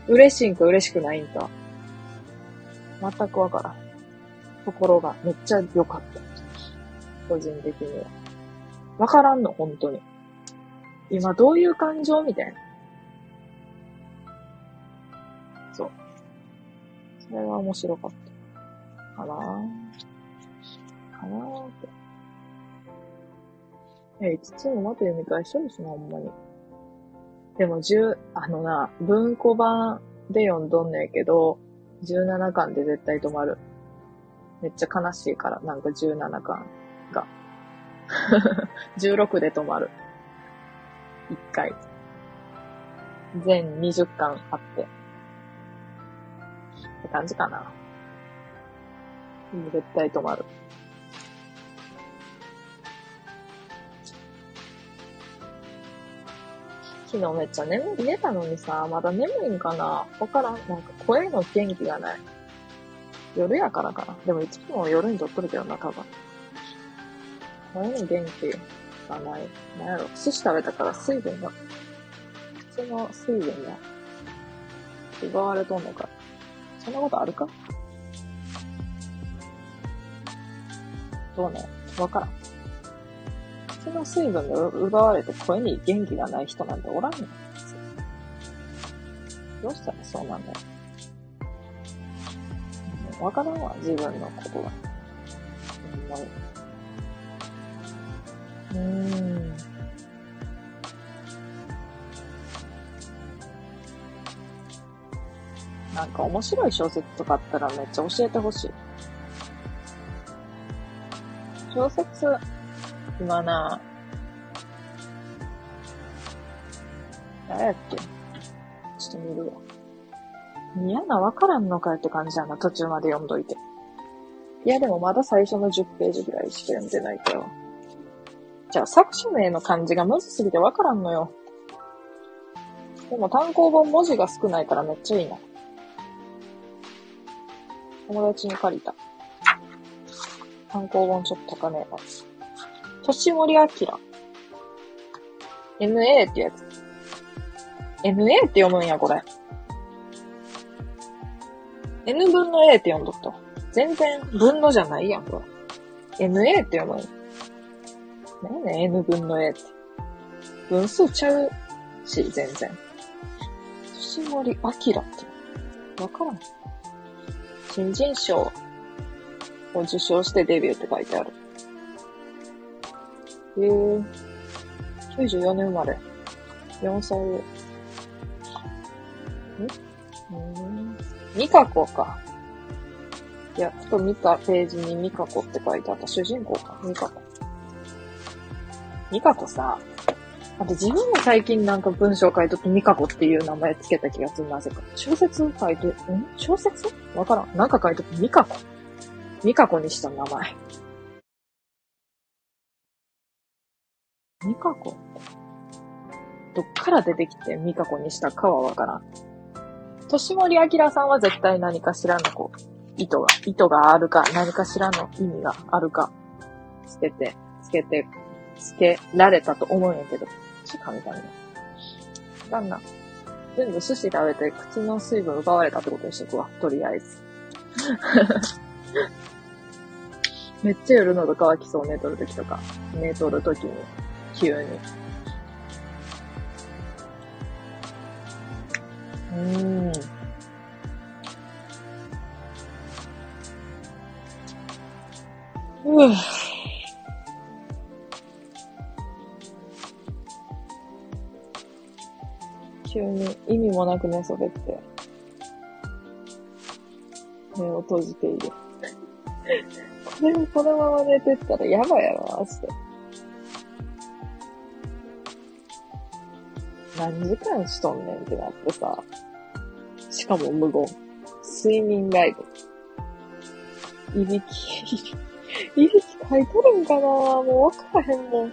嬉しいんか嬉しくないんか。全くわからん。ところがめっちゃ良かった。個人的には。わからんの、本当に。今どういう感情みたいな。そう。それは面白かった。かなぁ。かなぁって。え、5つもまた読み返しとるしな、ほんまに。でも、10、あのな、文庫版で読んどんねんけど、17巻で絶対止まる。めっちゃ悲しいから、なんか17巻が。(laughs) 16で止まる。1回。全20巻あって。って感じかな。絶対止まる。昨日めっちゃ眠い、寝たのにさ、まだ眠いんかなわからん。なんか声の元気がない。夜やからかな。でもいつも夜に撮っとるけどな、多分。声の元気がない。なんやろ。寿司食べたから水分が、口の水分が奪われとんのか。そんなことあるか？どうねわからん。口の水分が奪われて声に元気がない人なんておらんの？どうしたらそうなんだよ。わからんわ、自分のことが。ほんまに。うん。なんか面白い小説とかあったらめっちゃ教えてほしい。小説、今な、誰やっけ？ちょっと見るわ。嫌なわからんのかよって感じやな、途中まで読んどいて。いや、でもまだ最初の10ページぐらいしか読んでないけど。じゃあ、作者名の漢字がむずすぎてわからんのよ。でも単行本文字が少ないからめっちゃいいな。友達に借りた。単行本ちょっと高値やつ。としもりあきら。NA ってやつ。NA って読むんや、これ。N 分の A って読んどった。全然分のじゃないやん、これ。NA って読むんや。何やね、N 分の A って。分数ちゃうし、全然。年森明って。わからん。新人賞を受賞してデビューって書いてある。へえー。94年生まれ。4歳上。んうん。ミカコか。いや、ふと見たページにミカコって書いてあった。主人公か。ミカコ。ミカコさ、あと自分も最近なんか文章書いときミカコっていう名前つけた気がする、なぜか。小説書いて、ん？小説？わからん。なんか書いときミカコ。ミカコにした名前。ミカコ？どっから出てきてミカコにしたかはわからん。年森明さんは絶対何かしらのこう、意図が、意図があるか、何かしらの意味があるか、つけて、つけて、つけられたと思うんやけど、ち噛みたいな。旦那、全部寿司食べて口の水分奪われたってことにしとくわ、とりあえず。(laughs) めっちゃ夜喉乾きそう、寝とるときとか。寝とるときに、急に。うーん。うぅ。急に意味もなく寝そべって、目を閉じている。これもこのまま寝てったらやばいやろ、マジで。何時間しとんねんってなってさ。しかも無言。睡眠ライブ。いびき、いびき書いとるんかなもうわからへんもん。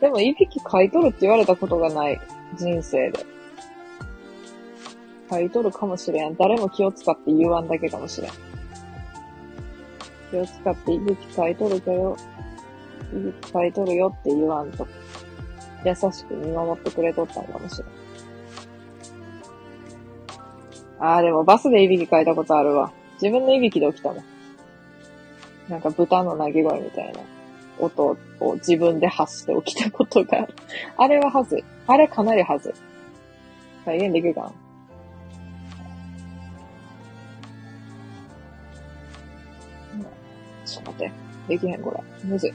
でもいびき書いとるって言われたことがない。人生で。書いとるかもしれん。誰も気を使って言わんだけかもしれん。気を使っていびき書いとるけど、いびき書いとるよって言わんと。優しく見守ってくれとったんかもしれん。あーでもバスでいびき書いたことあるわ。自分のいびきで起きたもん。なんか豚の鳴き声みたいな音を自分で発して起きたことがある。あれははず。あれかなりはずい。再現できるかな？できへん、これ。むずい。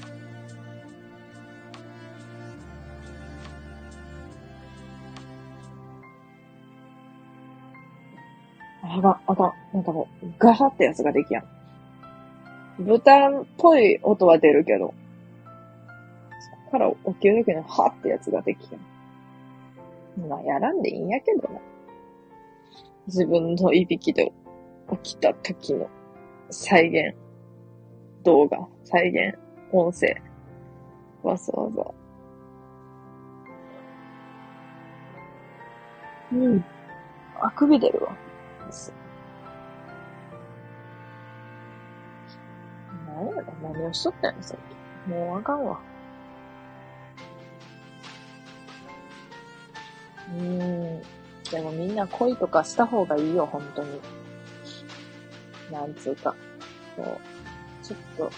あかん、あかん。なんかもう、ガハってやつができやん。豚っぽい音は出るけど、そこから起きるときのハってやつができやん。まあ、やらんでいいんやけどな。自分のいびきで起きた時の再現動画、再現音声、わざわざ。うん。あくび出るわ。何やろ何をしとったんやさっき。もうあかんわ。うーん。でもみんな恋とかした方がいいよ、本当に。なんつうか。そう。ちょっと、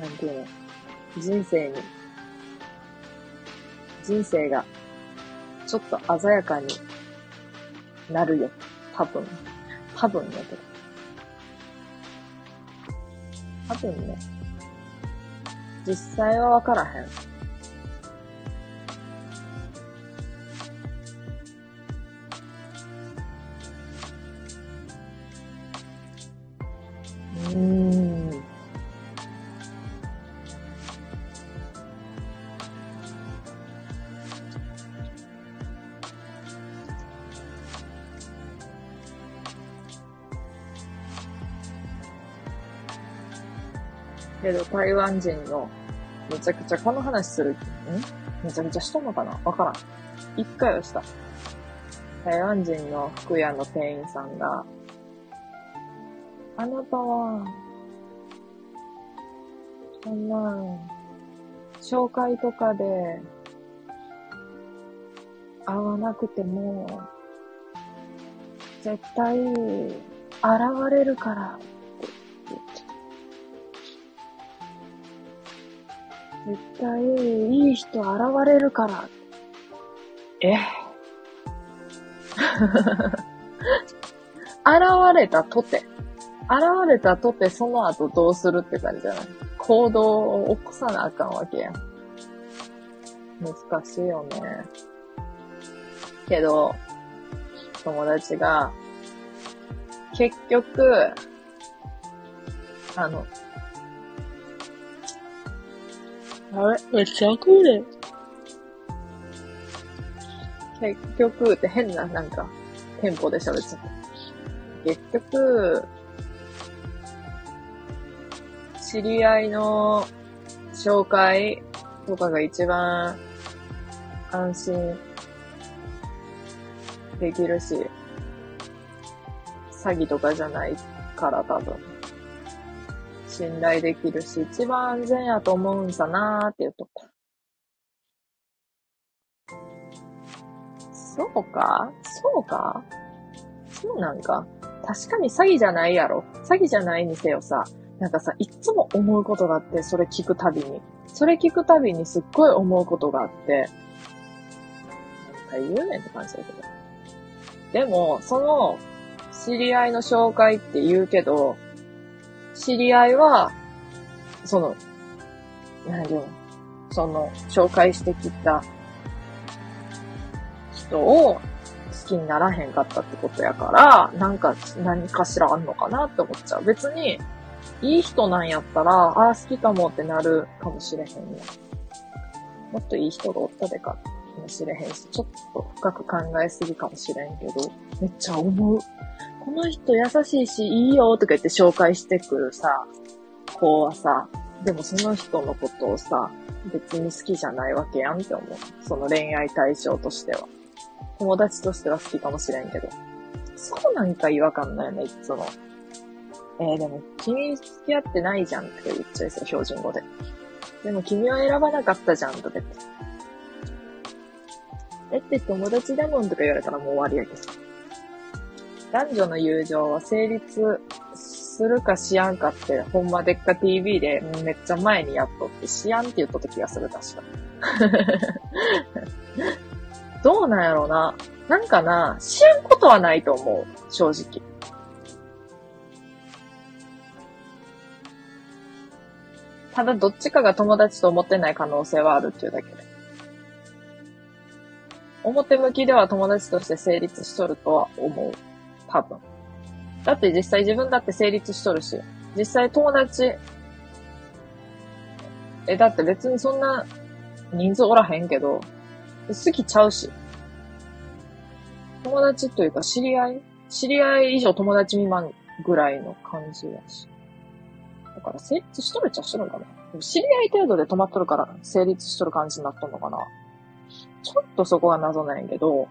なんていうの？人生に、人生が、ちょっと鮮やかになるよ。多分。多分だけど。多分ね。実際はわからへん。うん。けど、台湾人の、めちゃくちゃこの話する、ん？めちゃくちゃしとんのかな？わからん。一回はした。台湾人の服屋の店員さんが、あなたは、そんな、紹介とかで、会わなくても、絶対、現れるから絶対、いい人現れるから。え？(laughs) 現れたとて。現れたとてその後どうするって感じじゃない行動を起こさなあかんわけやん。難しいよね。けど、友達が、結局、あの、あれ？めっちゃ来る。結局って変な、なんか、テンポで喋っちゃった。結局、知り合いの紹介とかが一番安心できるし、詐欺とかじゃないから多分。信頼できるし、一番安全やと思うんさなーって言っとった。そうか？そうか？そうなんか？確かに詐欺じゃないやろ。詐欺じゃないにせよさ、なんかさ、いつも思うことがあって、それ聞くたびに。それ聞くたびにすっごい思うことがあって、何言うねんって感じだけど。でも、その、知り合いの紹介って言うけど、知り合いは、その、何ていうの、その、紹介してきた人を好きにならへんかったってことやから、なんか、何かしらあんのかなって思っちゃう。別に、いい人なんやったら、ああ、好きかもってなるかもしれへんや。もっといい人がおったでかもしれへんし、ちょっと深く考えすぎかもしれんけど、めっちゃ思う。この人優しいし、いいよとか言って紹介してくるさ、子はさ、でもその人のことをさ、別に好きじゃないわけやんって思う。その恋愛対象としては。友達としては好きかもしれんけど。そうなんか違和感ないよね、いつも。えー、でも、君付き合ってないじゃんって言っちゃいそう、標準語で。でも君は選ばなかったじゃんとか言って。えって友達だもんとか言われたらもう終わりやけど。男女の友情は成立するかしやんかって、ほんまでっか TV でめっちゃ前にやっとって、しやんって言っとった気がする、確か。どうなんやろうな。なんかな、しやんことはないと思う、正直。ただどっちかが友達と思ってない可能性はあるっていうだけで。表向きでは友達として成立しとるとは思う。多分。だって実際自分だって成立しとるし、実際友達、え、だって別にそんな人数おらへんけど、好きちゃうし。友達というか知り合い？知り合い以上友達未満ぐらいの感じやし。だから成立しとるっちゃしとるのかな知り合い程度で止まっとるから成立しとる感じになっとんのかなちょっとそこは謎なんやけど、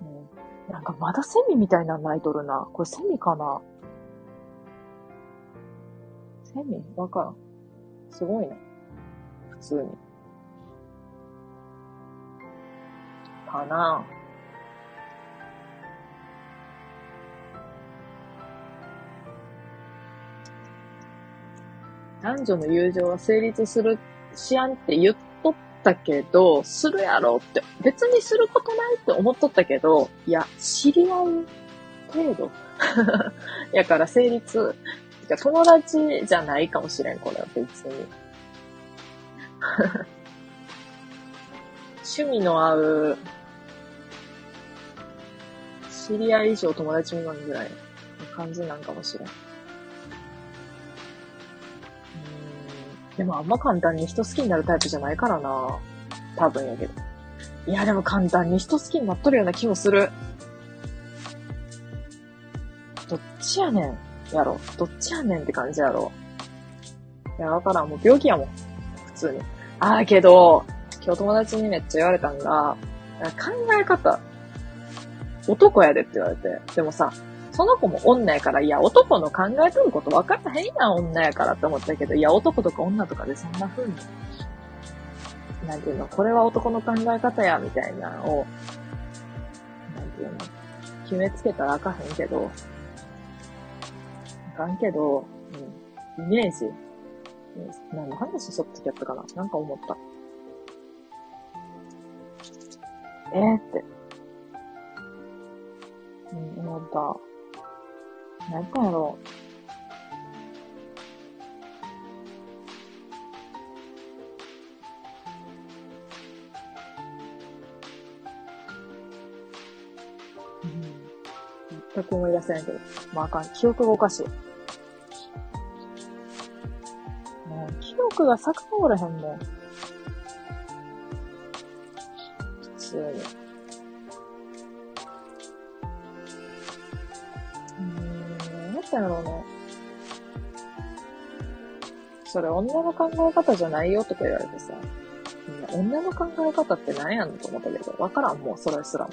うん、なんかまだセミみたいなの泣いとるな。これセミかなセミ？わからん。すごいね。普通に。かなぁ男女の友情は成立するしやんって言っとったけど、するやろって、別にすることないって思っとったけど、いや、知り合い程度 (laughs) やから成立、友達じゃないかもしれん、これは別に。(laughs) 趣味の合う、知り合い以上友達未満ぐらいの感じなんかもしれん。でもあんま簡単に人好きになるタイプじゃないからな。多分やけど。いや、でも簡単に人好きになっとるような気もする。どっちやねん、やろ。どっちやねんって感じやろ。いや、わからん。もう病気やもん。普通に。ああ、けど、今日友達にめっちゃ言われたんが、考え方、男やでって言われて。でもさ、その子も女やから、いや、男の考えとること分からへんやん、女やからって思ったけど、いや、男とか女とかでそんな風に、なんていうの、これは男の考え方や、みたいなのを、なんていうの、決めつけたらあかへんけど、あかんけど、うん、イメージ、何の話しとった時やったかな？なんか思った。えー、って。うん、思った。何かやろう。全く思い出せないけど。まああかん。記憶がおかしい。もう、記憶が遡らへんもん。普通に。ったんだろうね。それ女の考え方じゃないよとか言われてさ、女の考え方って何やんのと思ったけど、わからん、もうそれすらも。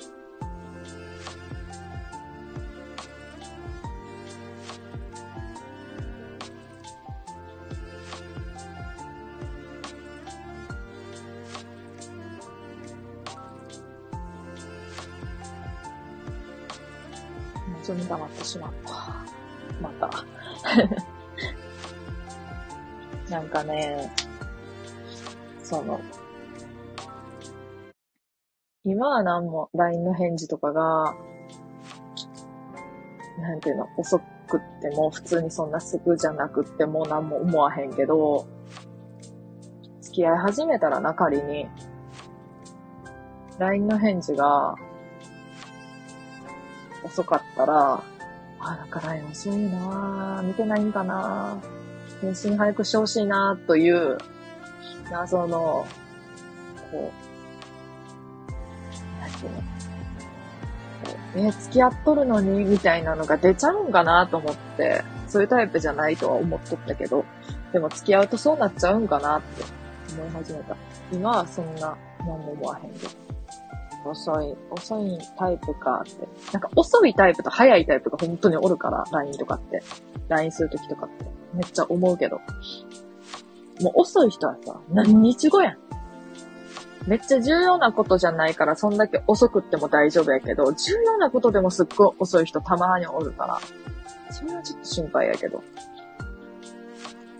かね、その、今は何も LINE の返事とかが、なんていうの、遅くっても普通にそんなすぐじゃなくっても何も思わへんけど、付き合い始めたらな、仮に、LINE の返事が遅かったら、あ、だから遅いな見てないんかな返信早くしてほしいなという、謎の、こう、なんていうの、え付き合っとるのにみたいなのが出ちゃうんかなと思って、そういうタイプじゃないとは思っとったけど、でも付き合うとそうなっちゃうんかなって思い始めた。今はそんな何も思わへんけど。遅い、遅いタイプかって。なんか遅いタイプと早いタイプが本当におるから、LINE とかって。LINE するときとかって。めっちゃ思うけど。もう遅い人はさ、何日後やん。めっちゃ重要なことじゃないから、そんだけ遅くっても大丈夫やけど、重要なことでもすっごい遅い人たまにおるから、それはちょっと心配やけど。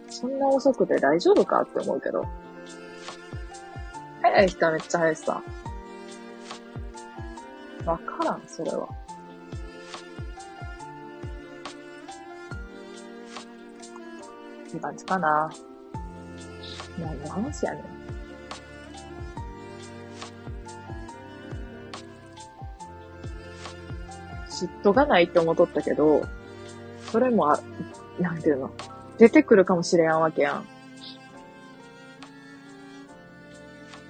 そんな遅くて大丈夫かって思うけど。早い人はめっちゃ早いさ。わからん、それは。って感じかな。何の話やねん。嫉妬がないって思っとったけど、それもあ、なんていうの、出てくるかもしれんわけやん。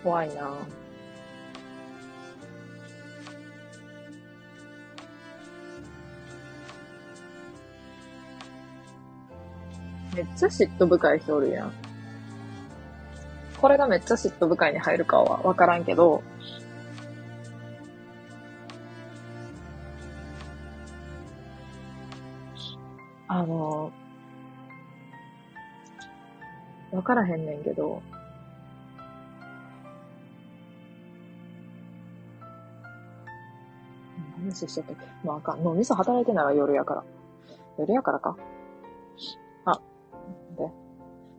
怖いなめっちゃ嫉妬深い人おるやん。これがめっちゃ嫉妬深いに入るかはわからんけど、あの、わからへんねんけど、何話しちゃったっけ？まああかん。脳みそ働いてないわ、夜やから。夜やからか。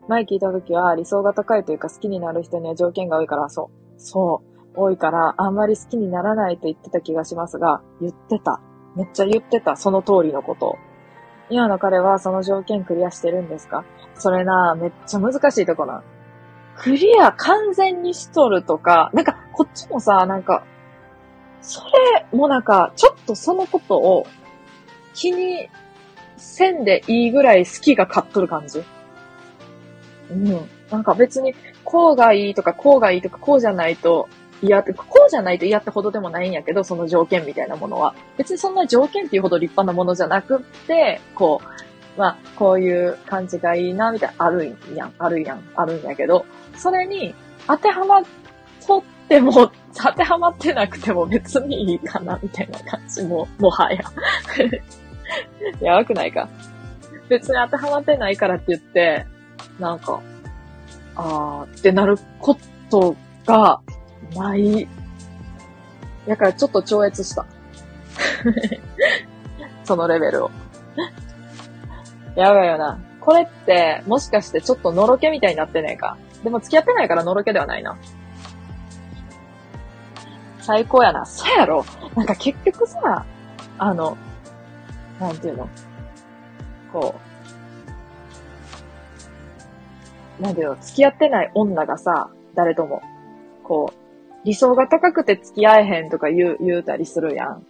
前聞いたときは理想が高いというか好きになる人には条件が多いから、そう。そう。多いから、あんまり好きにならないと言ってた気がしますが、言ってた。めっちゃ言ってた。その通りのことを。今の彼はその条件クリアしてるんですか？それな、めっちゃ難しいとこな。クリア完全にしとるとか、なんか、こっちもさ、なんか、それもなんか、ちょっとそのことを気にせんでいいぐらい好きが勝っとる感じ。うん。なんか別に、こうがいいとか、こうがいいとか、こうじゃないと嫌って、こうじゃないと嫌ってほどでもないんやけど、その条件みたいなものは。別にそんな条件っていうほど立派なものじゃなくって、こう、まあ、こういう感じがいいな、みたいな、あるんやん、あるんやん、あるんやけど、それに当てはまっとっても、(laughs) 当てはまってなくても別にいいかな、みたいな感じも、もはや。(laughs) やばくないか。別に当てはまってないからって言って、なんか、あーってなることがない。だからちょっと超越した。(laughs) そのレベルを。やばいよな。これって、もしかしてちょっとのろけみたいになってねえか。でも付き合ってないからのろけではないな。最高やな。そうやろなんか結局さ、あの、なんていうの？こうなんていうの付き合ってない女がさ、誰とも、こう、理想が高くて付き合えへんとか言う、言うたりするやん。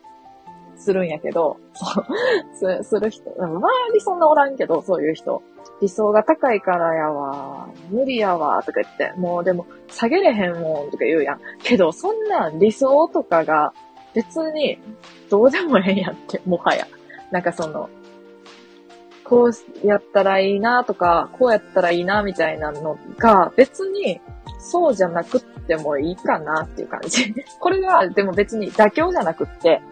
するんやけど、そう、すする人、周りそんなおらんけど、そういう人。理想が高いからやわ、無理やわ、とか言って、もうでも、下げれへんもん、とか言うやん。けど、そんな理想とかが、別に、どうでもええんやって、もはや。なんかその、こうやったらいいなとか、こうやったらいいなみたいなのが、別に、そうじゃなくってもいいかなっていう感じ。(laughs) これが、でも別に妥協じゃなくって、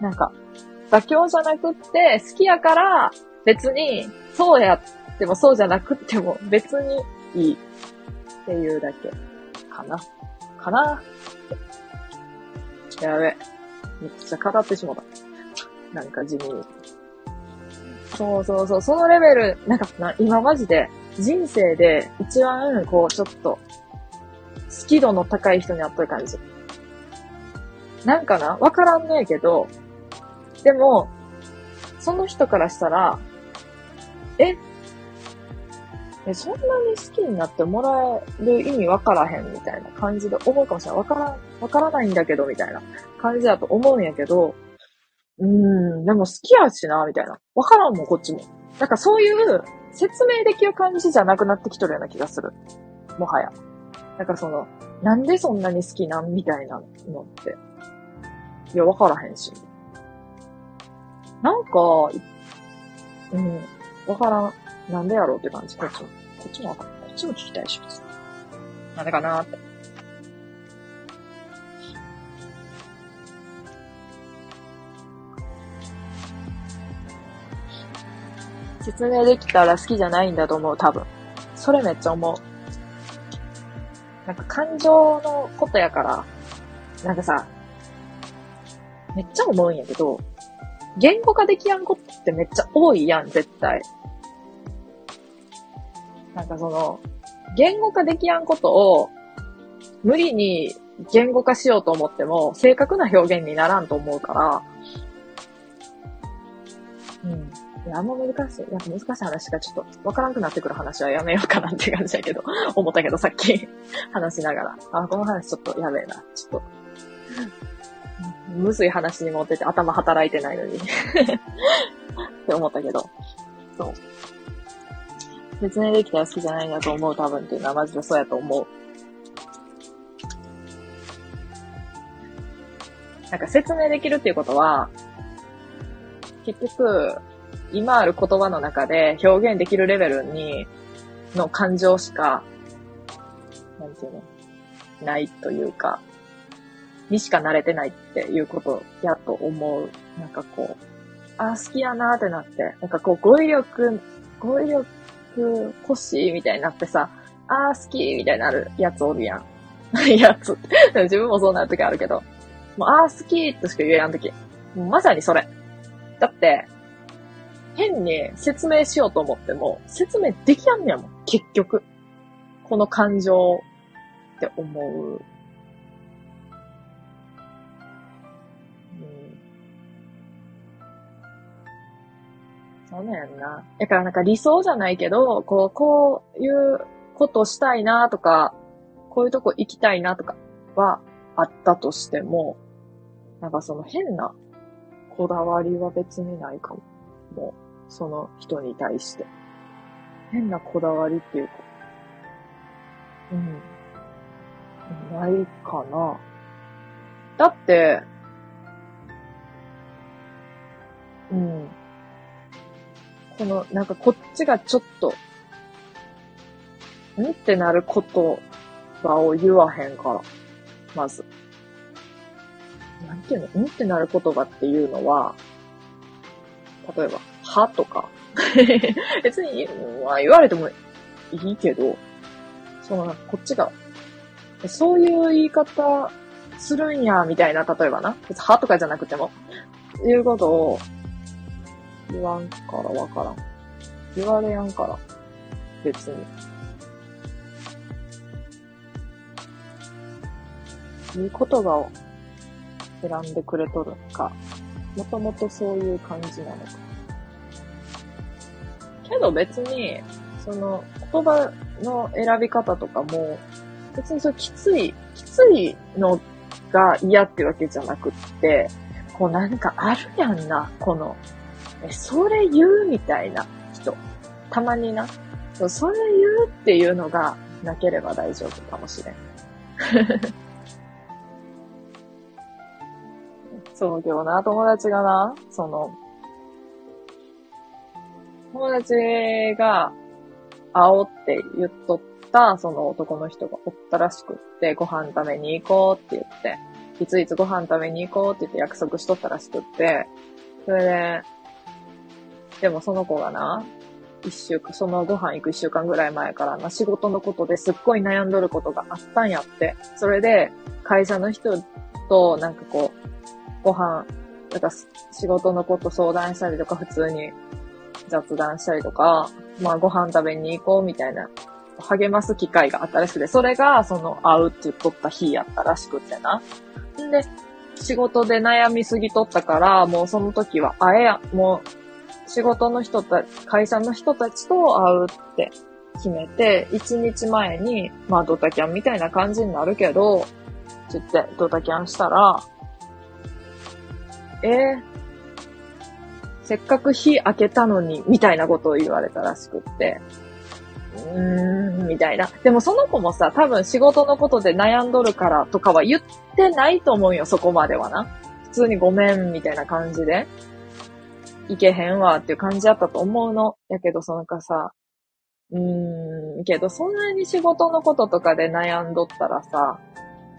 なんか、妥協じゃなくって、好きやから、別に、そうやってもそうじゃなくっても別にいいっていうだけかな。かなやべ。めっちゃ語ってしもた。なんか地味に。そうそうそう、そのレベル、なんかな、今マジで人生で一番こうちょっと好き度の高い人に会った感じ。なんかなわからんねえけど、でも、その人からしたら、え、え、そんなに好きになってもらえる意味わからへんみたいな感じで思うかもしれない。わからん、わからないんだけど、みたいな感じだと思うんやけど、うーん、でも好きやしな、みたいな。わからんもん、こっちも。なんかそういう説明できる感じじゃなくなってきとるような気がする。もはや。なんかその、なんでそんなに好きなんみたいなのって。いや、わからへんし。なんか、うん、わからん。なんでやろうって感じ。こっちも。こっちもわかんない。こっちも聞きたいし、別に。なんでかなーって。説明できたら好きじゃないんだと思う、多分。それめっちゃ思う。なんか感情のことやから、なんかさ、めっちゃ思うんやけど、言語化できやんことってめっちゃ多いやん、絶対。なんかその、言語化できやんことを、無理に言語化しようと思っても、正確な表現にならんと思うから、うん。いや、あんま難しい。やっぱ難しい話がちょっとわからんくなってくる話はやめようかなって感じやけど、(laughs) 思ったけどさっき話しながら。あ、この話ちょっとやべえな。ちょっと、むずい話に持ってて頭働いてないのにって思ったけど。そう。説明できたら好きじゃないんだと思う多分っていうのはマジでそうやと思う。なんか説明できるっていうことは、結局、今ある言葉の中で表現できるレベルに、の感情しか、なんていうの、ないというか、にしか慣れてないっていうことやと思う。なんかこう、あ、好きやなーってなって、なんかこう語彙力、語彙力欲しいみたいになってさ、あー好きみたいになるやつおるやん。(laughs) やつ。自分もそうなるときあるけど。もう、あー好きとしか言えやんとき。もうまさにそれ。だって、変に説明しようと思っても、説明できやんねやもん。結局。この感情って思うそうだよな。だからなんか理想じゃないけど、こう、こういうことしたいなとか、こういうとこ行きたいなとかはあったとしても、なんかその変なこだわりは別にないかも。も、その人に対して。変なこだわりっていうか。うん。ないかな。だって、うん。この、なんかこっちがちょっと、んってなる言葉を言わへんから、まず。なんていうの？んってなる言葉っていうのは、例えば、は？とか。(laughs) 別に、まあ、言われてもいいけど、その、こっちが、そういう言い方するんや、みたいな、例えばな。別に、はとかじゃなくても、いうことを言わんからわからん。言われやんから。別に。いい言葉を選んでくれとるか、もともとそういう感じなのか。けど別に、その言葉の選び方とかも、別にそうきつい、きついのが嫌ってわけじゃなくって、こうなんかあるやんな、このえ、それ言うみたいな人。たまにな。そう、それ言うっていうのがなければ大丈夫かもしれん。(laughs) そう、けどな、友達がな、その、友達が、青って言っとった、その男の人がおったらしくって、ご飯食べに行こうって言って、いついつご飯食べに行こうって言って約束しとったらしくって、それで、でもその子がな、一週間、そのご飯行く一週間ぐらい前からな、仕事のことですっごい悩んどることがあったんやって。それで、会社の人と、なんかこう、ご飯、なんか仕事のこと相談したりとか、普通に雑談したりとか、まあご飯食べに行こうみたいな、励ます機会があったらしくて、それが、その、会うって言っとった日やったらしくてな。んで、仕事で悩みすぎとったから、もうその時は会えや、もう仕事の人たち、会社の人たちと会うって決めて、1日前に、まあドタキャンみたいな感じになるけど、つってドタキャンしたら、えー、せっかく日開けたのに、みたいなことを言われたらしくって、うーん、みたいな。でもその子もさ、多分仕事のことで悩んどるからとかは言ってないと思うよ、そこまではな。普通にごめん、みたいな感じで。いけへんわっていう感じだったと思うの。やけど、そのかさ、うーん、けど、そんなに仕事のこととかで悩んどったらさ、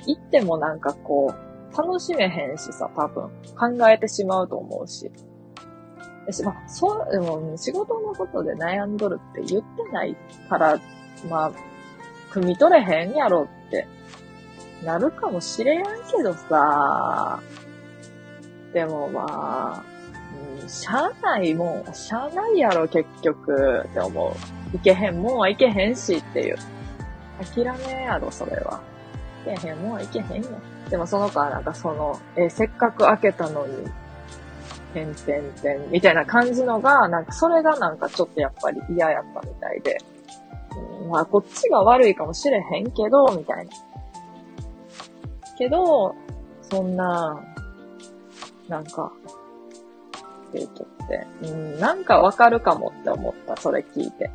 行ってもなんかこう、楽しめへんしさ、多分、考えてしまうと思うし。し、まあ、そう、でも、仕事のことで悩んどるって言ってないから、まあ、汲み取れへんやろってなるかもしれんけどさ、でもまあ、うん、しゃあないもん、しゃあないやろ結局って思う。いけへんもんはいけへんしっていう。諦めやろ、それは。いけへんもんはいけへんよ。でもその子はなんかその、え、せっかく開けたのに、てんてんてん、みたいな感じのが、なんかそれがなんかちょっとやっぱり嫌やったみたいで、うん、まあこっちが悪いかもしれへんけど、みたいな。けど、そんな、なんか、って言っとって、うん、なんかわかるかもって思った、それ聞いて。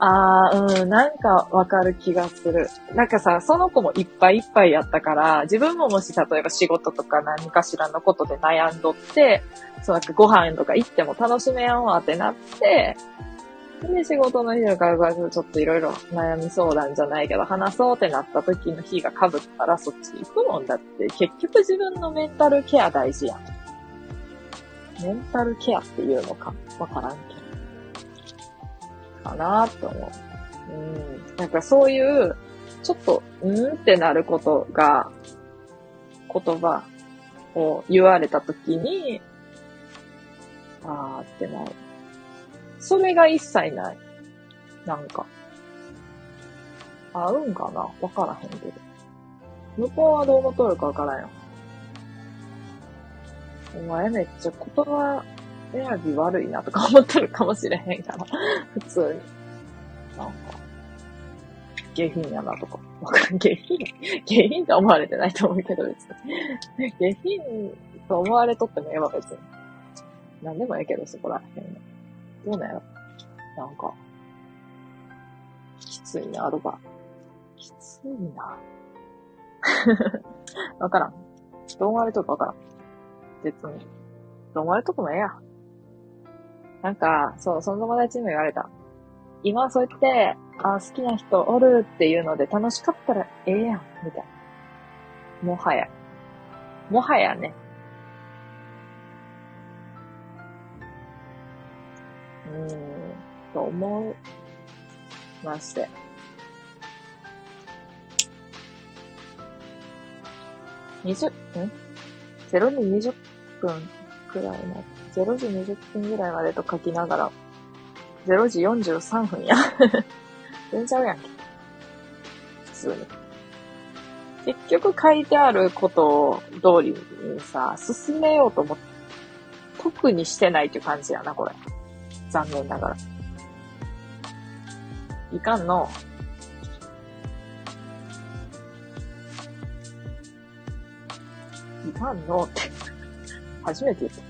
ああ、うん、なんかわかる気がする。なんかさ、その子もいっぱいいっぱいやったから、自分ももし例えば仕事とか何かしらのことで悩んどって、そうなんかご飯とか行っても楽しめやんわってなって、で、仕事の日とかちょっといろいろ悩み相談じゃないけど、話そうってなった時の日が被ったらそっち行くもんだって、結局自分のメンタルケア大事やん。メンタルケアっていうのか？わからんけど。かなって思う。うん。なんかそういう、ちょっと、うんってなることが、言葉を言われた時に、あーってなる。それが一切ない。なんか。合うんかな？わからへんけど。向こうはどう思っとるかわからんよ。お前めっちゃ言葉選び悪いなとか思ってるかもしれへんから。(laughs) 普通に。なんか、下品やなとか。わかん、下品下品と思われてないと思うけど別に。下品と思われとってもええわ別に。なんでもええけどそこらへん。どうなんやろなんか、きついな、アドバ。きついな。(laughs) わからん。どう思われとるかわからん。別に。どう思われとくもええや。なんか、そう、その友達にも言われた。今そう言って、あ、好きな人おるっていうので楽しかったらええやん、みたいな。もはや。もはやね。うーん、と思うまして。20、ん ?0 時20分？くらいな、0時20分ぐらいまでと書きながら、0時43分や。全然ちゃうやんけ。普通に。結局書いてあることを通りにさ、進めようと思って、特にしてないって感じやな、これ。残念ながら。いかんの。いかんのって初めて言った。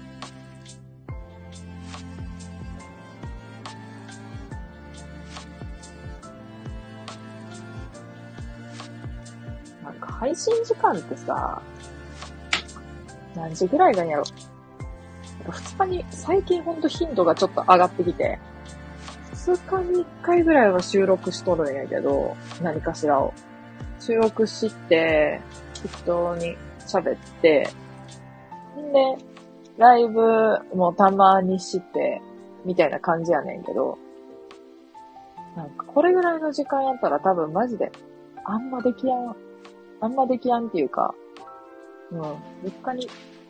なんか配信時間ってさ、何時ぐらいがいいんやろ。2日に、最近ほんと頻度がちょっと上がってきて、2日に1回ぐらいは収録しとるんやけど、何かしらを。収録して、適当に喋って、で、ライブもたまにして、みたいな感じやねんけど、なんかこれぐらいの時間やったら多分マジで、あんまできやん、あんまできやんっていうか、うん、3日に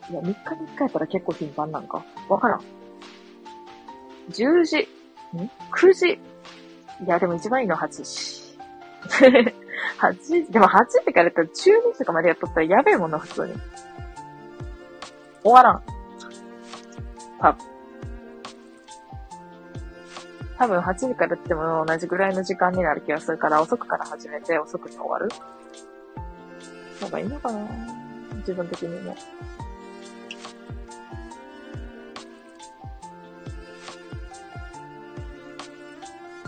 いや、3日に1回やったら結構頻繁なんか。わからん。10時、ん ?9 時。いや、でも一番いいのは8時。(laughs) 8時、でも8時からやったら中2とかまでやっとったらやべえもんな、普通に。終わらん。多分。多分8時からっても同じぐらいの時間になる気がするから遅くから始めて遅くに終わるのがいいのかな自分的にも。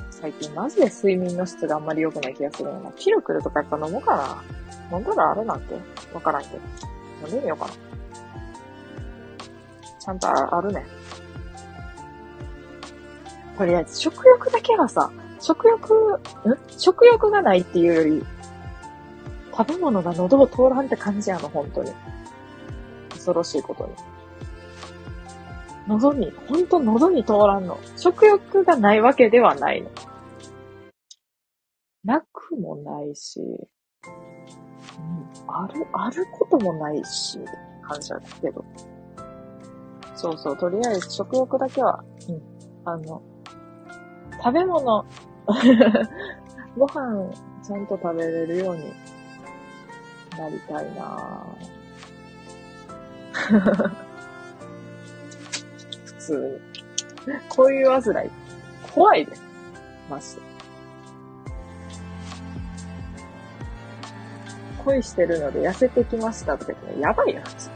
最近マジで睡眠の質があんまり良くない気がするな。ピルクルとかやっぱ飲もうかな。飲んだらあれなんてわからんけど。飲んでみようかな。ちゃんとあるね。とりあえず食欲だけはさ、食欲、ん？食欲がないっていうより、食べ物が喉を通らんって感じやの、本当に。恐ろしいことに。喉に、ほんと喉に通らんの。食欲がないわけではないの。なくもないし、うん、ある、あることもないし、感謝だけど。そうそう、とりあえず食欲だけは、うん、あの、食べ物、(laughs) ご飯ちゃんと食べれるようになりたいな (laughs) 普通に。こういう煩い、怖いです。まして。恋してるので痩せてきましたとか言ってやばいな、普通。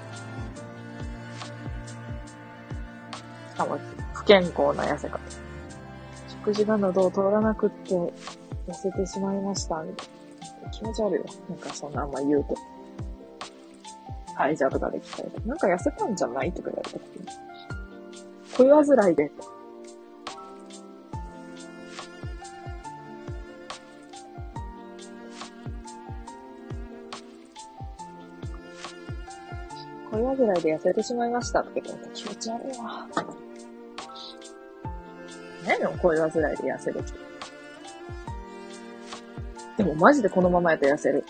かも、不健康な痩せ方。食事が喉を通らなくって、痩せてしまいました、みたいな。気持ち悪いわ。なんかそんなあんま言うと。はい、じゃあとかで聞かれて。なんか痩せたんじゃない？とか言われた時に。恋煩いで。恋煩いで痩せてしまいましたって言われた気持ち悪いわ。何の恋煩いで痩せる？って。でもマジでこのままやと痩せる。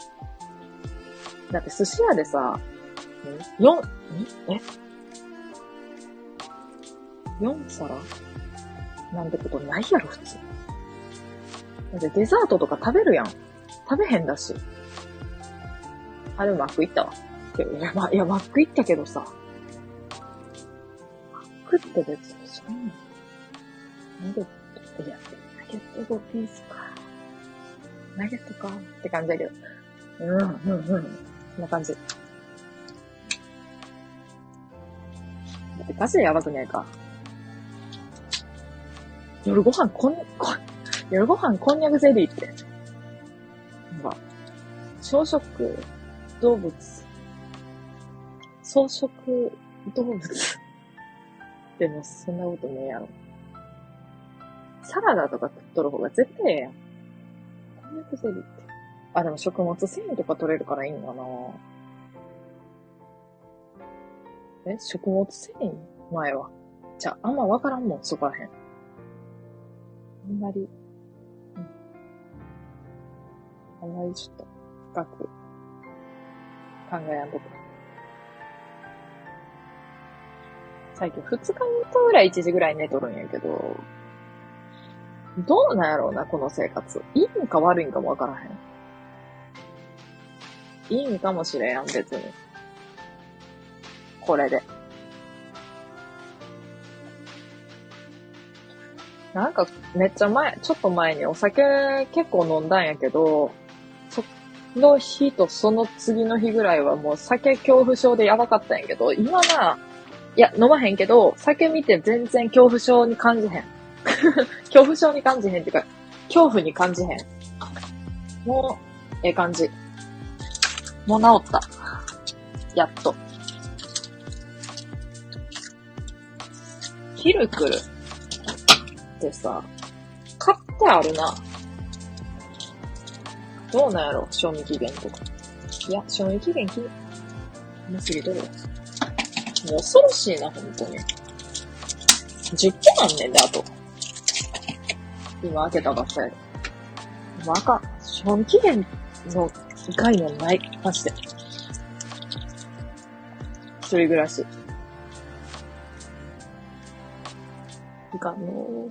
だって寿司屋でさ、4、え ?4 皿？なんてことないやろ、普通。だってデザートとか食べるやん。食べへんだし。あ、でもマック行ったわ。いや、ま、いや、マック行ったけどさ。マックって別にそんな。ナゲット、いや、ナゲット5ピースか。ナゲットかって感じだけど。うん、うん、うん。こんな感じ。だってガチでやばくねえか。夜ご飯こん、こ夜ご飯こんにゃくゼリーって。なんか、朝食、動物、草食動物でもそんなことねえやろ。サラダとか食っとる方が絶対ええやん。こんにゃくゼリーって。あ、でも食物繊維とか取れるからいいのかなえ食物繊維？前は。じゃあ、あんまわからんもん、そこらへん。あんまり、うん。あんまりちょっと、深く、考えやんとこ。最近二日にとぐらい1時ぐらい寝とるんやけど、どうなんやろうな、この生活。いいんか悪いんかもわからへん。いいんかもしれん、別に。これで。なんか、めっちゃ前、ちょっと前にお酒結構飲んだんやけど、その日とその次の日ぐらいはもう酒恐怖症でやばかったんやけど、今な、いや、飲まへんけど、酒見て全然恐怖症に感じへん。(laughs) 恐怖症に感じへんっていうか、恐怖に感じへん。もう、ええ感じ。もう治った。やっと。ヒルクルってさ、買ってあるな。どうなんやろ賞味期限とか。いや、賞味期限き、もう過ぎとるわ。もう恐ろしいな、本当に。10個なんねんで、あと。今開けたばっかり。もうあかん。賞味期限の概念ない。マジで。一人暮らし。いかんの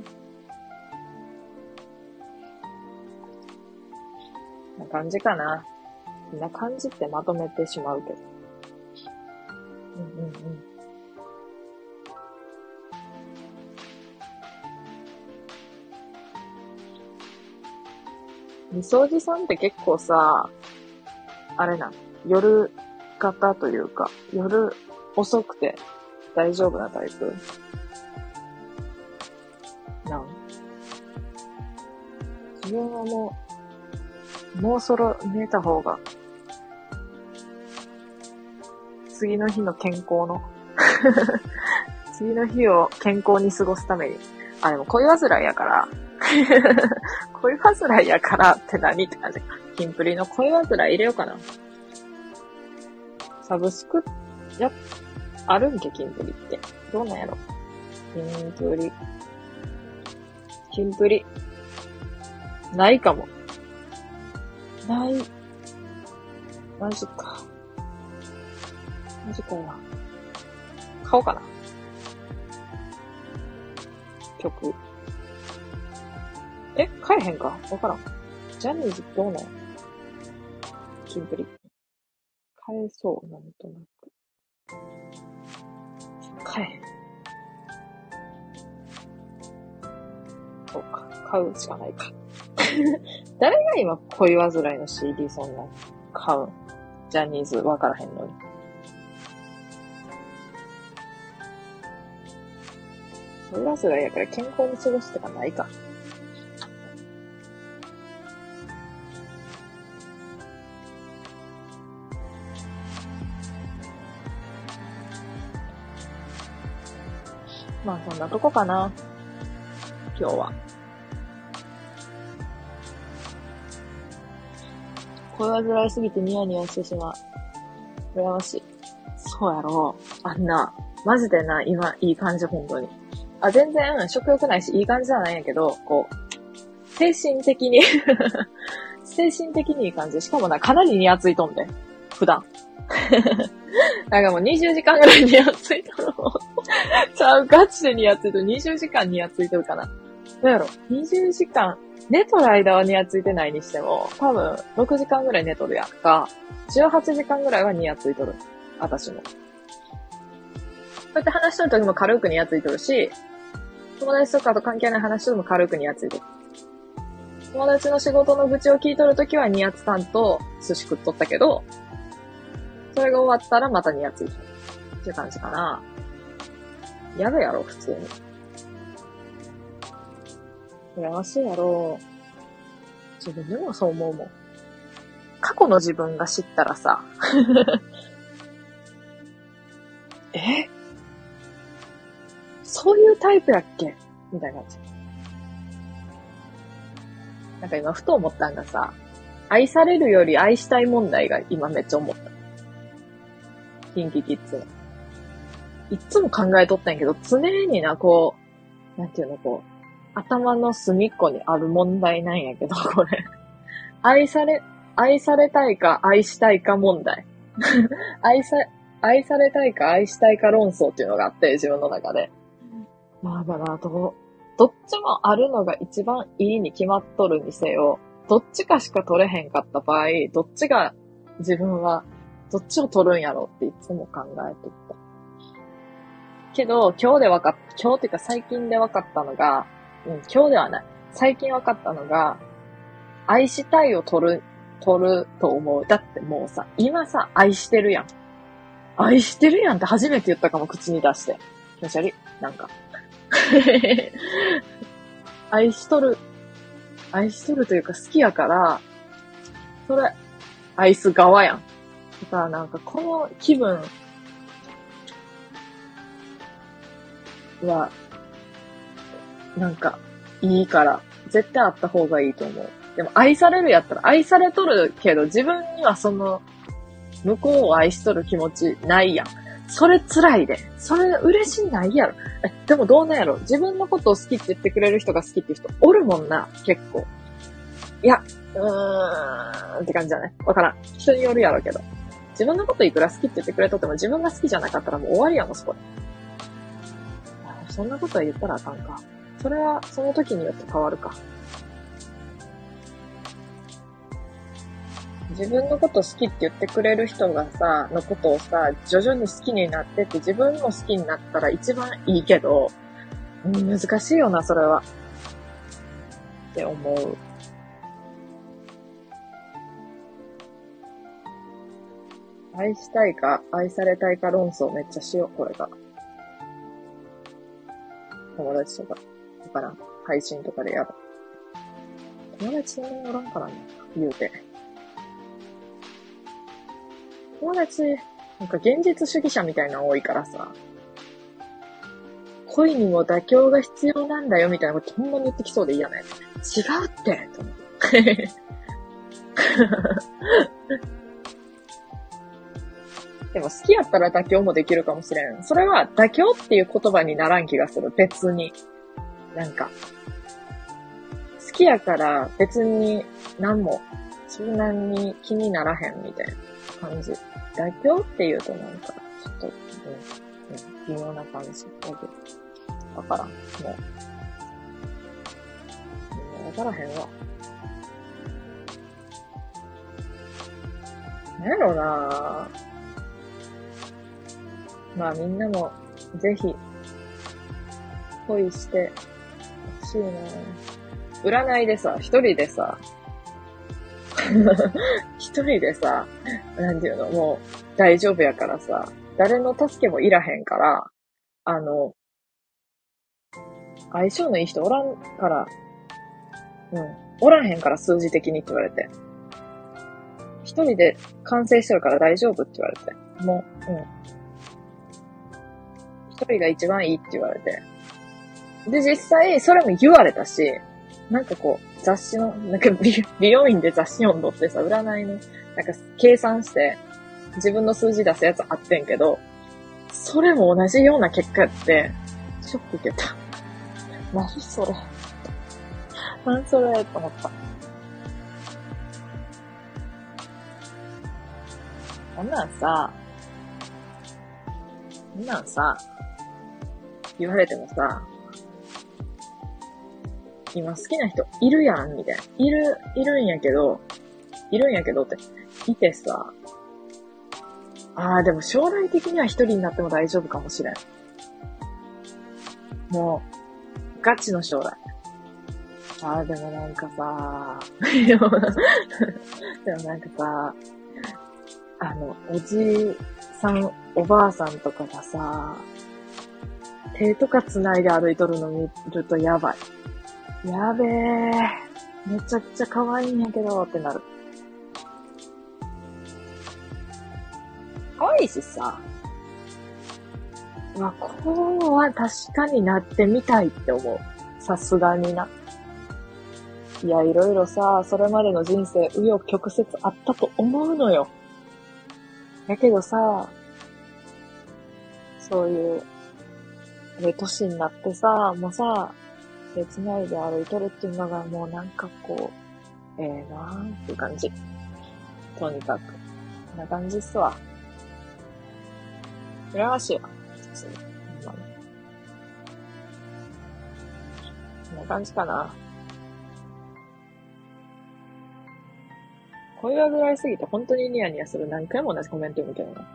な感じかな。こんな感じってまとめてしまうけど。うんうん。みそおじさんって結構さ、あれな、夜型というか、夜遅くて大丈夫なタイプなん自分はもう、もうそろ寝た方が、次の日の健康の (laughs) 次の日を健康に過ごすために。あ、でも恋煩いやから、(laughs) 恋煩いやからって何って感じ。キンプリの恋煩い入れようかな。サブスク、や、あるんけ、キンプリって。どうなんやろ。キンプリ。キンプリ。ないかも。ない。マジか。マジかよ。買おうかな。曲。え買えへんか？わからん。ジャニーズどうなん？キンプリ。買えそう、なんとなく。買えへん。そうか。買うしかないか。(laughs) 誰が今恋煩いの CD そんな買う？ジャニーズわからへんのに。恋煩いやから健康に過ごすとかないか。まあそんなとこかな。今日は。声煩いすぎてニヤニヤしてしまう。羨ましい。そうやろう。あんな、マジでな、今、いい感じ、本当に。あ、全然、食欲ないし、いい感じじゃないんやけど、こう、精神的に (laughs) 精神的にいい感じ。しかもな、かなりニヤついとんで。普段。(laughs) なんかもう20時間ぐらいニヤついとる。(laughs) ちゃう、ガチでニヤついとる。20時間ニヤついとるかな。どうやろ ?20 時間、寝とる間はニヤついてないにしても、多分、6時間ぐらい寝とるやんか。18時間ぐらいはニヤついとる。私も。こうやって話しとる時も軽くニヤついとるし、友達とかと関係ない話しとるも軽くニヤついとる。友達の仕事の愚痴を聞いとる時はニヤつかんと寿司食っとったけど、それが終わったらまたニヤついてる。っていう感じかな。やるやろ、普通に。羨ましいやろ。自分でもそう思うもん。過去の自分が知ったらさ、(laughs) え？そういうタイプやっけ？みたいな感じ。なんか今ふと思ったんがさ、愛されるより愛したい問題が今めっちゃ思った。キンキキッズの。いつも考えとったんやけど、常にな、こう、なんていうの、こう、頭の隅っこにある問題なんやけど、(laughs) これ。愛され、愛されたいか愛したいか問題。(laughs) 愛さ、愛されたいか愛したいか論争っていうのがあって、自分の中で。まあだから、ど、どっちもあるのが一番いいに決まっとるにせよ、どっちかしか取れへんかった場合、どっちが自分は、どっちを取るんやろっていつも考えとった。けど、今日で分かっ、今日っていうか最近で分かったのが、うん、今日ではない。最近分かったのが、愛したいを取る、取ると思う。だってもうさ、今さ、愛してるやん。愛してるやんって初めて言ったかも、口に出して。気持ち悪い？なんか。(laughs) 愛しとる。愛しとるというか好きやから、それ、愛す側やん。だからなんかこの気分は、なんか、いいから、絶対あった方がいいと思う。でも愛されるやったら、愛されとるけど、自分にはその、向こうを愛しとる気持ちないやん。それ辛いで。それ嬉しいないやろ。え、でもどうなんやろ自分のことを好きって言ってくれる人が好きって人おるもんな、結構。いや、うーんって感じじゃないわからん。人によるやろうけど。自分のこといくら好きって言ってくれとっても自分が好きじゃなかったらもう終わりやもん、そこで。そんなことは言ったらあかんか。それはその時によって変わるか。自分のこと好きって言ってくれる人がさ、のことをさ、徐々に好きになってって自分も好きになったら一番いいけど、うん、難しいよな、それは。って思う。愛したいか、愛されたいか論争めっちゃしよう、これが。友達とか、だから、配信とかでやる。友達そんなにおらんからね、言うて。友達、なんか現実主義者みたいなの多いからさ、恋にも妥協が必要なんだよみたいなことほんまに言ってきそうで嫌なやつ。違うってと思って。でも好きやったら妥協もできるかもしれん。それは妥協っていう言葉にならん気がする。別に。なんか。好きやから別に何もそんなに気にならへんみたいな感じ。妥協って言うとなんか、ちょっと、うん、うん、微妙な感じだけど。わからん。もう。わからへんわ。なんやろうなまあみんなも、ぜひ、恋してほしいな占いでさ、一人でさ、(laughs) 一人でさ、なんていうの、もう大丈夫やからさ、誰の助けもいらへんから、あの、相性のいい人おらんから、うん、おらへんから数字的にって言われて。一人で完成してるから大丈夫って言われて。もう、うん。一人が一番いいって言われて。で、実際、それも言われたし、なんかこう、雑誌の、(laughs) なんか美美容院で雑誌読んどってさ、占いの、なんか計算して、自分の数字出すやつあってんけど、それも同じような結果やって、ショック受けた。(laughs) 何それ。(laughs) 何それと思った。こんなんさ、こんなんさ、言われてもさ、今好きな人いるやん、みたいな。いる、いるんやけど、いるんやけどって、いてさ、ああ、でも将来的には一人になっても大丈夫かもしれん。もう、ガチの将来。ああ、でもなんかさ、(laughs) でもなんかさ、あの、おじさん、おばあさんとかがさ、手とか繋いで歩いとるの見るとやばい。やべえ。めちゃくちゃ可愛いんやけどってなる。可愛いしさ。まあ、こうは確かになってみたいって思う。さすがにな。いや、いろいろさ、それまでの人生、紆余曲折あったと思うのよ。だけどさ、そういう、ええ年になってさ、もうさ、手繋いで歩いとるっていうのがもうなんかこう、ええー、なーっていう感じ。とにかく。こんな感じっすわ。羨ましいわ。普通に。ほんまに。こんな感じかな。声がぐらいすぎて本当にニヤニヤする何回も同じコメント読むけどな。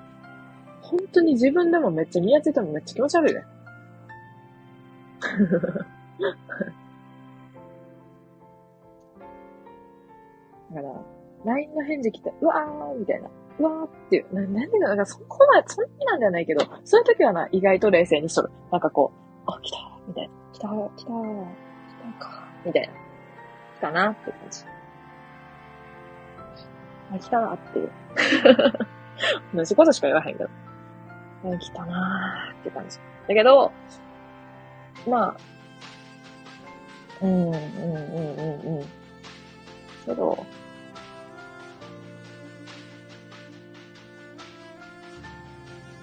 本当に自分でもめっちゃニヤついてもめっちゃ気持ち悪いね。(laughs) だから、LINE の返事来て、うわーみたいな。うわーっていう。な、なんでか、なんかそこまで、そんななんじゃないけど、そういう時はな、意外と冷静にしとる。なんかこう、あ、来たみたいな。来た来たー来たかみたいな。来たなって感じ。あ、来たなっていう。(laughs) 同じことしか言わへんけど。来たなーって感じ。だけど、まあ、うん、うん、うん、うん、うん。けど、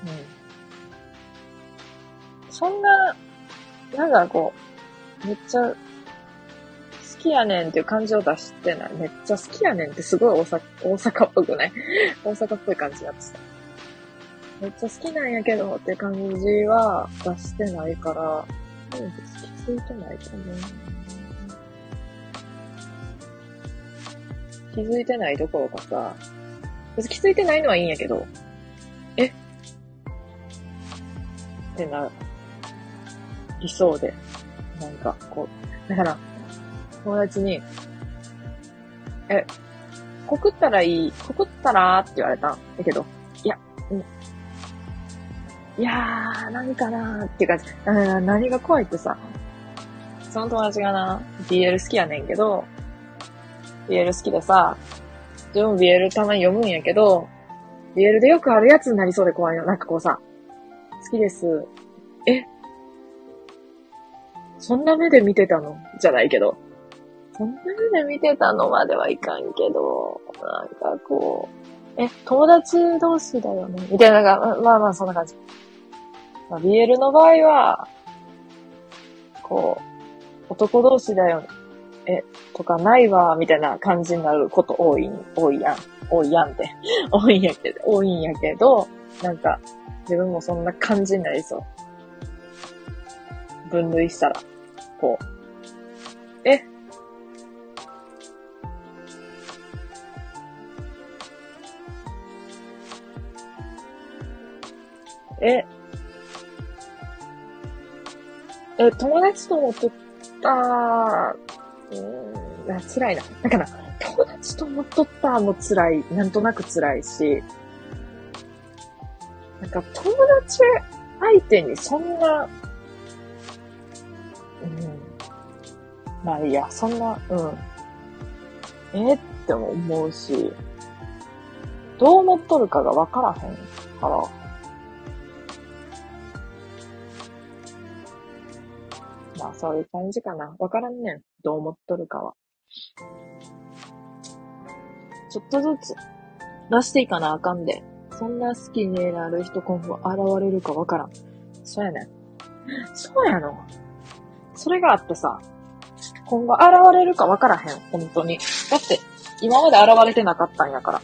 うん。そんな、なんかこう、めっちゃ、好きやねんっていう感じを出してない。めっちゃ好きやねんってすごい大阪、大阪っぽくない？(laughs) 大阪っぽい感じになってた。めっちゃ好きなんやけどって感じは出してないから、気づいてないと思う。気づいてないどころかさ、別に気づいてないのはいいんやけど、え？ってな、理想で。なんか、こう、だから、友達に、え、告ったらいい、告ったらって言われたん。だけど、いや、うん。いやー、何かなーっていうか、何が怖いってさ、その友達がな、BL 好きやねんけど、BL 好きでさ、自分も BL たまに読むんやけど、BL でよくあるやつになりそうで怖いの。なんかこうさ、好きです。え？そんな目で見てたの？じゃないけど。そんな目で見てたのまではいかんけど、なんかこう、え、友達同士だよね？みたいな、なんか、まあまあそんな感じ。まあ、BL の場合は、こう、男同士だよねえ、とかないわ、みたいな感じになること多い、多いやん。多いやんって。(laughs) 多いんやけど、多いんやけど、なんか、自分もそんな感じになりそう。分類したら、こう。え？え、え、友達ともとったうーん、辛いな。だから、友達ともとったも辛い、なんとなく辛いし、なんか友達相手にそんな、うん、まあいいや、そんな、うん、えー、って思うし、どう思っとるかがわからへんから、まあそういう感じかな。わからんねん。どう思っとるかは。ちょっとずつ出していかなあかんで。そんな好きになる人今後現れるかわからん。そうやねん。そうやの。それがあってさ、今後現れるかわからへん。本当に。だって、今まで現れてなかったんやから。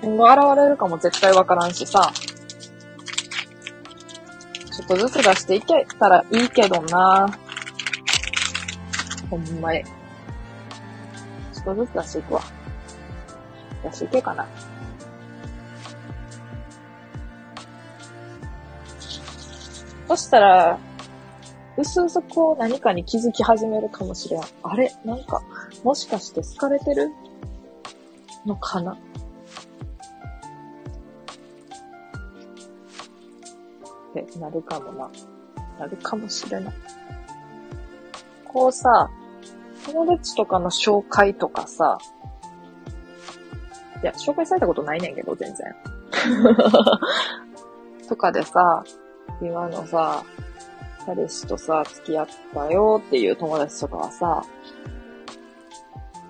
今後現れるかも絶対わからんしさ、ちょっとずつ出していけたらいいけどなぁほんまに。ちょっとずつ出していくわ。出していけかな。そしたら、うすうすこう何かに気づき始めるかもしれん。あれ？なんか、もしかして好かれてる？のかな？ってなるかもな。なるかもしれない。こうさ、友達とかの紹介とかさ、いや、紹介されたことないねんけど、全然。(laughs) とかでさ、今のさ、彼氏とさ、付き合ったよっていう友達とかはさ、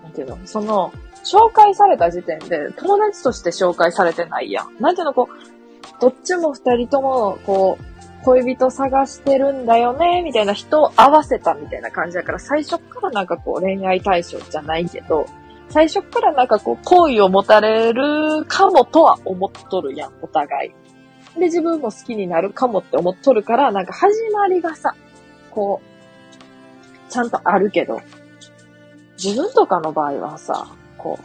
なんていうの、その、紹介された時点で友達として紹介されてないやん。なんていうの、こう、どっちも二人とも、こう、恋人探してるんだよね、みたいな人を合わせたみたいな感じだから、最初からなんかこう恋愛対象じゃないけど、最初からなんかこう、好意を持たれるかもとは思っとるやん、お互い。で、自分も好きになるかもって思っとるから、なんか始まりがさ、こう、ちゃんとあるけど、自分とかの場合はさ、こう、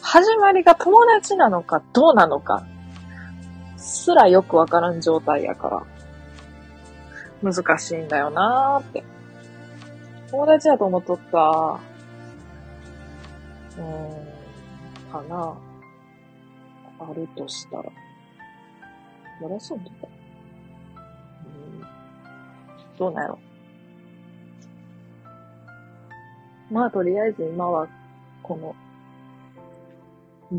始まりが友達なのかどうなのか、すらよくわからん状態やから、難しいんだよなーって。友達やと思っとった？うーん、かな。あるとしたら。マラソンとか。うん。どうなんやろ。まあ、とりあえず今は、この、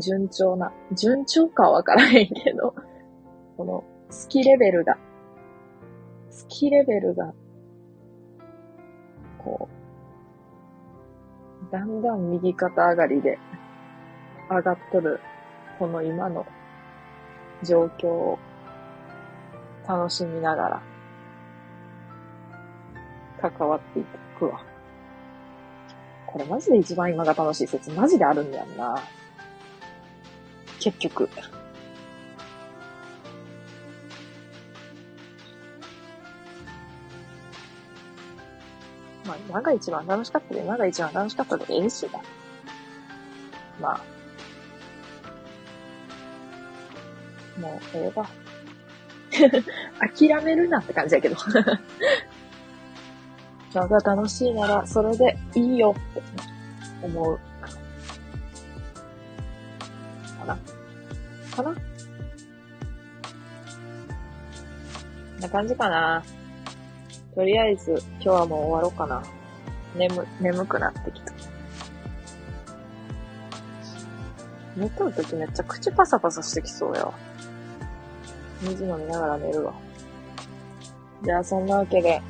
順調な、順調かわからへんけど、この、好きレベルが、好きレベルが、こう、だんだん右肩上がりで上がっとる、この今の状況を楽しみながら、関わっていくわ。これマジで一番今が楽しい説、マジであるんやんな。結局。まあ、今が一番楽しかったで、今が一番楽しかったでええしな。まあ。もう、ええわ。(laughs) 諦めるなって感じやけど。今日が楽しいなら、それでいいよって思う。かなかなこんな感じかな。とりあえず、今日はもう終わろうかな。眠、眠くなってきた。寝とるときめっちゃ口パサパサしてきそうや。水飲みながら寝るわ。じゃあ、そんなわけで、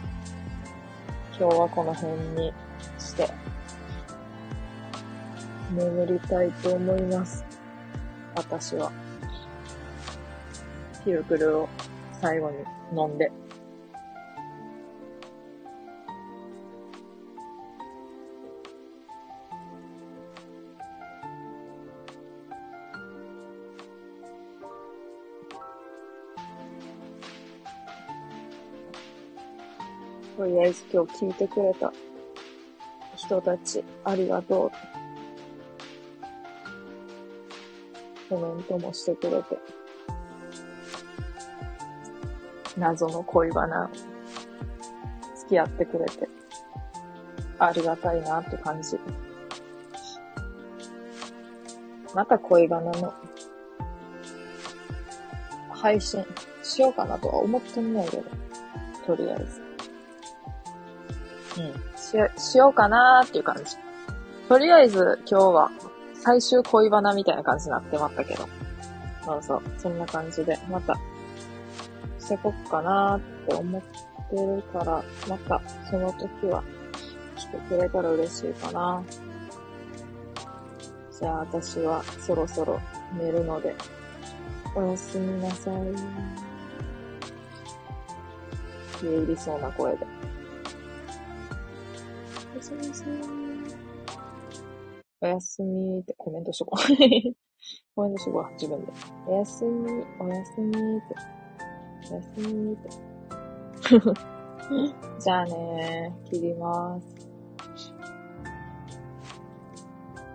今日はこの辺にして、眠りたいと思います。私は。ピルクルを最後に飲んで。とりあえず今日聞いてくれた人たち、ありがとう。コメントもしてくれて。謎の恋バナ、付き合ってくれて、ありがたいなって感じ。また恋バナの配信しようかなとは思ってんないけど、とりあえず。うん。し、しようかなーっていう感じ。とりあえず今日は最終恋バナみたいな感じになってまったけど。そうそう。そんな感じで、また、してこっかなーって思ってるから、またその時は来てくれたら嬉しいかな。じゃあ私はそろそろ寝るので、おやすみなさい。消え入りそうな声で。おやすみなさい。おやすみってコメントしとこう。(laughs) コメントしとこう、自分で。おやすみ、おやすみって。おやすみって。(laughs) じゃあねー、切ります。